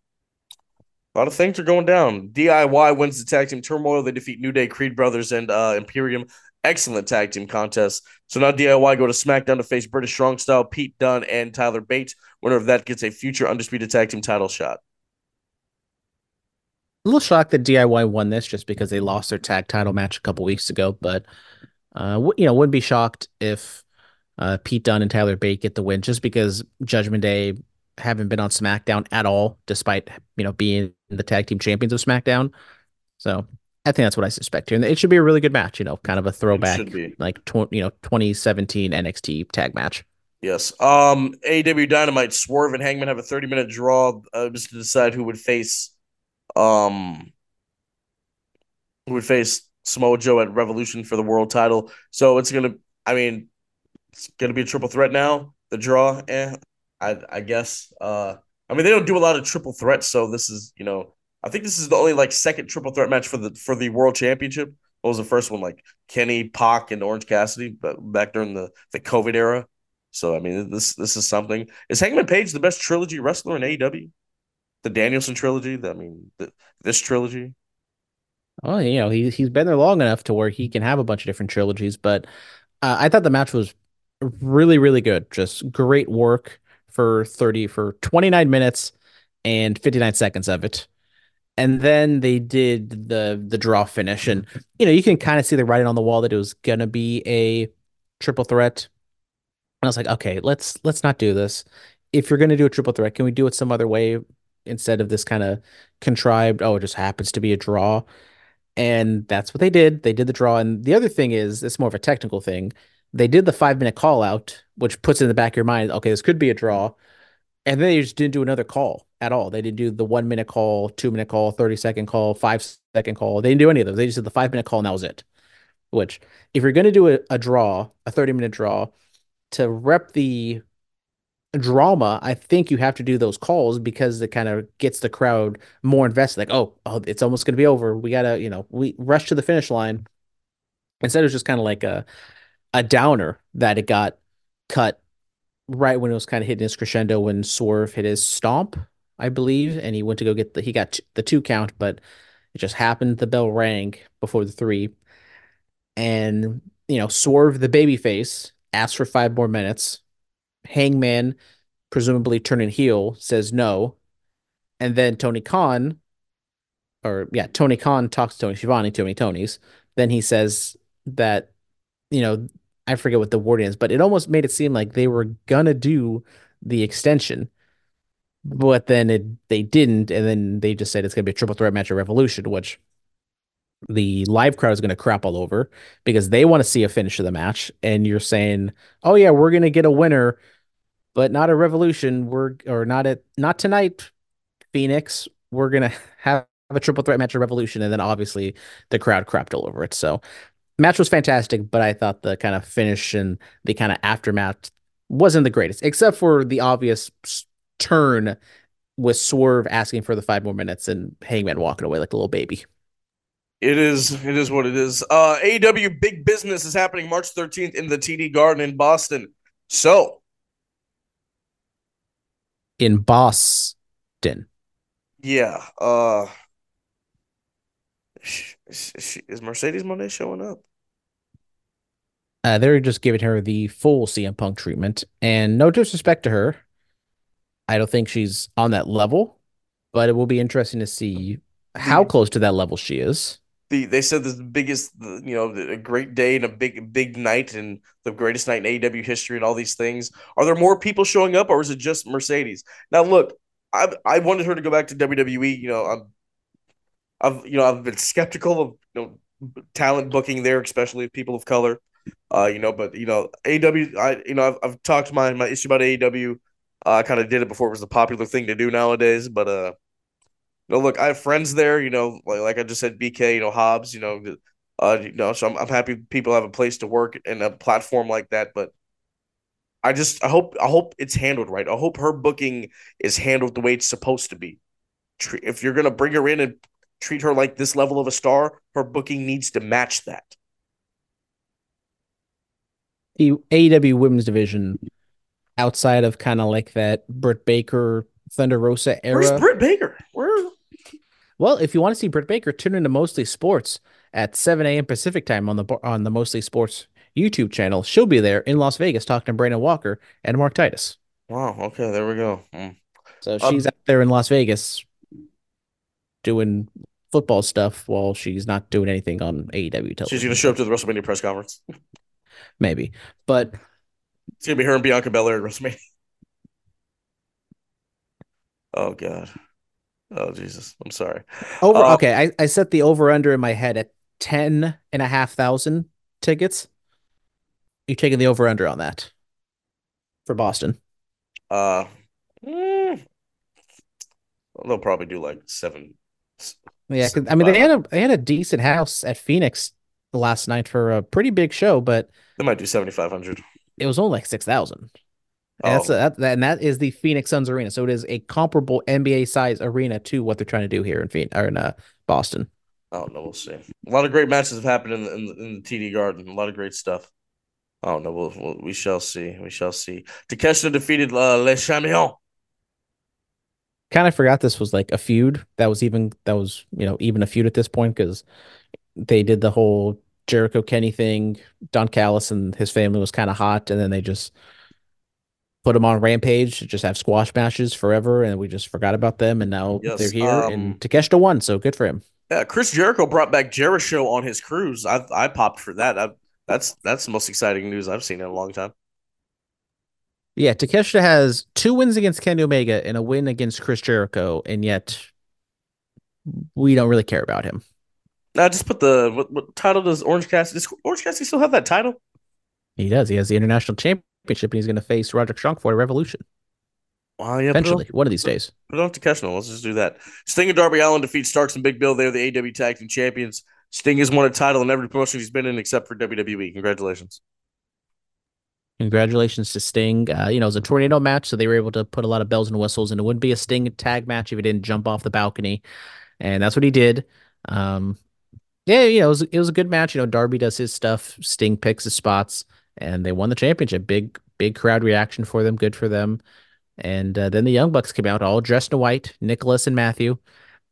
a lot of things are going down. DIY wins the tag team turmoil. They defeat New Day, Creed Brothers, and uh, Imperium. Excellent tag team contest. So now DIY go to SmackDown to face British Strong Style, Pete Dunne, and Tyler Bates. Winner of that gets a future undisputed tag team title shot. a little shocked that DIY won this just because they lost their tag title match a couple weeks ago, but uh, you know, wouldn't be shocked if uh, Pete Dunne and Tyler Bate get the win just because Judgment Day haven't been on SmackDown at all, despite you know being the tag team champions of SmackDown. So I think that's what I suspect here, and it should be a really good match. You know, kind of a throwback, like tw- you know 2017 NXT tag match. Yes. Um, AEW Dynamite, Swerve and Hangman have a 30 minute draw uh, just to decide who would face um who would face Samoa Joe at Revolution for the world title. So it's gonna I mean it's gonna be a triple threat now. The draw, eh, I I guess. Uh I mean they don't do a lot of triple threats, so this is, you know, I think this is the only like second triple threat match for the for the world championship. What was the first one? Like Kenny, Pac, and Orange Cassidy, but back during the, the COVID era. So I mean, this this is something. Is Hangman Page the best trilogy wrestler in AEW? The Danielson trilogy. The, I mean, the, this trilogy. Oh, you know, he he's been there long enough to where he can have a bunch of different trilogies, but uh, I thought the match was really, really good. Just great work for 30 for 29 minutes and 59 seconds of it. And then they did the the draw finish and you know, you can kind of see the writing on the wall that it was to be a triple threat. And I was like, "Okay, let's let's not do this. If you're to do a triple threat, can we do it some other way instead of this kind of contrived, oh, it just happens to be a draw?" And that's what they did. They did the draw. And the other thing is, it's more of a technical thing. They did the five minute call out, which puts in the back of your mind, okay, this could be a draw. And then they just didn't do another call at all. They didn't do the one minute call, two minute call, 30 second call, five second call. They didn't do any of those. They just did the five minute call and that was it. Which, if you're going to do a, a draw, a 30 minute draw, to rep the drama, I think you have to do those calls because it kind of gets the crowd more invested. Like, oh, oh it's almost going to be over. We got to, you know, we rush to the finish line. Instead, it was just kind of like a, a downer that it got cut right when it was kind of hitting his crescendo when Swerve hit his stomp, I believe, and he went to go get the he got the two count, but it just happened the bell rang before the three, and you know Swerve the babyface asked for five more minutes. Hangman, presumably turning heel, says no, and then Tony Khan, or yeah, Tony Khan talks to Tony Schiavone, Tony Tony's. Then he says that you know I forget what the word is, but it almost made it seem like they were gonna do the extension, but then it they didn't, and then they just said it's gonna be a triple threat match at Revolution, which the live crowd is gonna crap all over because they want to see a finish of the match, and you're saying, oh yeah, we're gonna get a winner, but not a Revolution, we're or not at not tonight, Phoenix, we're gonna have a triple threat match at Revolution, and then obviously the crowd crapped all over it. So match was fantastic, but I thought the kind of finish and the kind of aftermath wasn't the greatest, except for the obvious turn with Swerve asking for the five more minutes and Hangman walking away like a little baby. It is. It is what it is. Uh, AEW Big Business is happening March 13th in the TD Garden in Boston. So, in Boston, yeah. Uh, is, Mercedes Moné showing up? Uh, they're just giving her the full CM Punk treatment, and no disrespect to her, I don't think she's on that level, but it will be interesting to see how close to that level she is. The they said the biggest, you know, a great day and a big big night and the greatest night in AEW history and all these things. Are there more people showing up, or is it just Mercedes? Now, look, I I wanted her to go back to WWE. You know, I'm, I've you know I've been skeptical of you know talent booking there, especially people of color. Uh, you know, but you know, AW, I you know, I've, I've talked my my issue about AEW. Uh, I kind of did it before it was the popular thing to do nowadays, but uh, you know, look, I have friends there. You know, like like I just said, BK, you know, Hobbs, you know, uh, you know, so I'm I'm happy people have a place to work and a platform like that, but. I just I hope I hope it's handled right. I hope her booking is handled the way it's supposed to be. If you're gonna bring her in and treat her like this level of a star, her booking needs to match that AEW women's division outside of kind of like that Britt Baker, Thunder Rosa era. Where's Britt Baker? Where? Well, if you want to see Britt Baker, tune into Mostly Sports at 7 a.m. Pacific time on the on the Mostly Sports YouTube channel. She'll be there in Las Vegas talking to Brandon Walker and Mark Titus. Wow. Okay, there we go. Mm. So she's um, out there in Las Vegas doing football stuff while she's not doing anything on AEW television. She's going to show up to the WrestleMania press conference. maybe. But it's gonna be her and Bianca Belair at WrestleMania. Oh god. Oh Jesus. I'm sorry. Over uh, okay, I, I set the over under in my head at ten and a half thousand tickets. You taking the over under on that for Boston? Uh mm, they'll probably do like seven. Yeah, I mean they had a they had a decent house at Phoenix last night for a pretty big show, but they might do seventy five hundred. It was only like six thousand. And oh. that's a, that, and that is the Phoenix Suns arena. So it is a comparable NBA size arena to what they're trying to do here in Phoenix or in uh, Boston. Oh no, we'll see. A lot of great matches have happened in the, in, the, in the TD Garden. A lot of great stuff. Oh no, we'll, we'll, we shall see. We shall see. Takeshita defeated uh, Les Champions. Kind of forgot this was like a feud. That was even that was you know even a feud at this point because they did the whole Jericho Kenny thing. Don Callis and his family was kind of hot, and then they just put them on Rampage to just have squash matches forever, and we just forgot about them, and now yes, they're here. Um, and Takeshita won, so good for him. Yeah, Chris Jericho brought back Jericho on his cruise. I I popped for that. I, that's that's the most exciting news I've seen in a long time. Yeah, Takeshita has two wins against Kenny Omega and a win against Chris Jericho, and yet we don't really care about him. Now, just put the what, what title does Orange Cassidy? Does Orange Cassidy still have that title? He does. He has the international championship, and he's going to face Roderick Strong for a Revolution. Well, yeah, it on- Eventually, one of these days. Put on Takeshita. Let's just do that. Sting and Darby Allin defeat Starks and Big Bill. They're the AW Tag Team Champions. Sting has won a title in every promotion he's been in except for WWE. Congratulations. Congratulations to Sting. Uh, you know, it was a tornado match, so they were able to put a lot of bells and whistles, and it wouldn't be a Sting tag match if he didn't jump off the balcony, and that's what he did. Um, yeah, yeah, it was it was a good match. You know, Darby does his stuff, Sting picks his spots, and they won the championship. Big big crowd reaction for them. Good for them. And uh, then the Young Bucks came out all dressed in white, Nicholas and Matthew,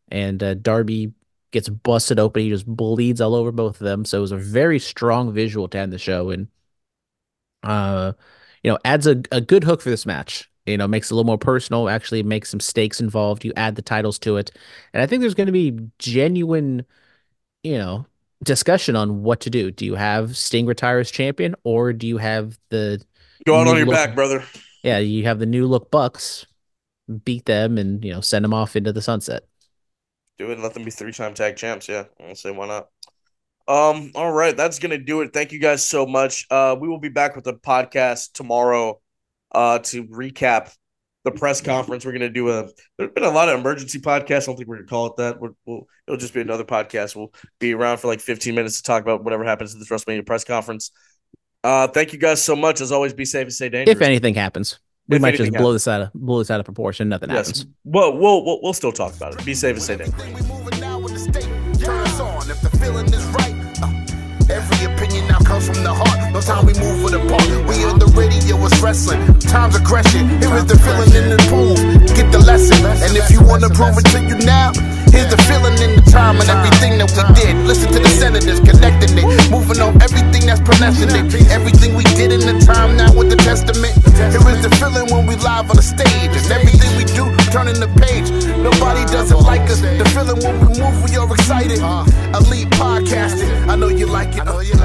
and uh, Darby gets busted open. He just bleeds all over both of them. So it was a very strong visual to end the show, and uh, you know, adds a, a good hook for this match. You know, makes it a little more personal. Actually, makes some stakes involved. You add the titles to it, and I think there's going to be genuine, you know, discussion on what to do. Do you have Sting retire as champion, or do you have the Go out on your Look- back, brother. yeah, you have the new look Bucks beat them and you know send them off into the sunset. Do it and let them be three time tag champs. Yeah, I'll say why not. Um, all right, that's gonna do it. Thank you guys so much. Uh, we will be back with the podcast tomorrow, uh, to recap the press conference. We're gonna do a. There's been a lot of emergency podcasts. I don't think we're gonna call it that. We're, we'll it'll just be another podcast. We'll be around for like 15 minutes to talk about whatever happens at the WrestleMania press conference. Uh, thank you guys so much. As always, be safe and stay dangerous. If anything happens, we If might just anything blow happens. this out of blow this out of proportion. Nothing yes, happens. well, we'll we'll we'll still talk about it. Be safe and stay dangerous. We moving now with the state. Turn us on if the feeling is right. Uh, every opinion now comes from the heart. No time we move with a part. We on the radio, it's wrestling. Time's aggression. Here is the feeling in the pool. Get the lesson. And if you wanna prove it to you now, here's the feeling in the time and everything that we did. Listen to the senators connecting it. Moving on everything that's pronouncing it. Everything we did in the time now with the testament. Here is the feeling when we live on the stage. And everything we do, turning the page. Nobody doesn't like us. The feeling when we move, we are excited. Elite podcasting. I know you like it. Uh, yeah,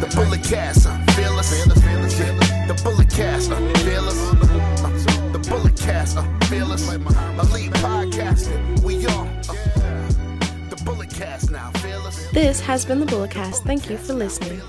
the bullet cast. Uh, fearless. Yeah, the bullet cast. Uh, fearless. Uh, the bullet cast. Uh, fearless. Elite podcasting. This has been the Bulletcast. Thank you for listening.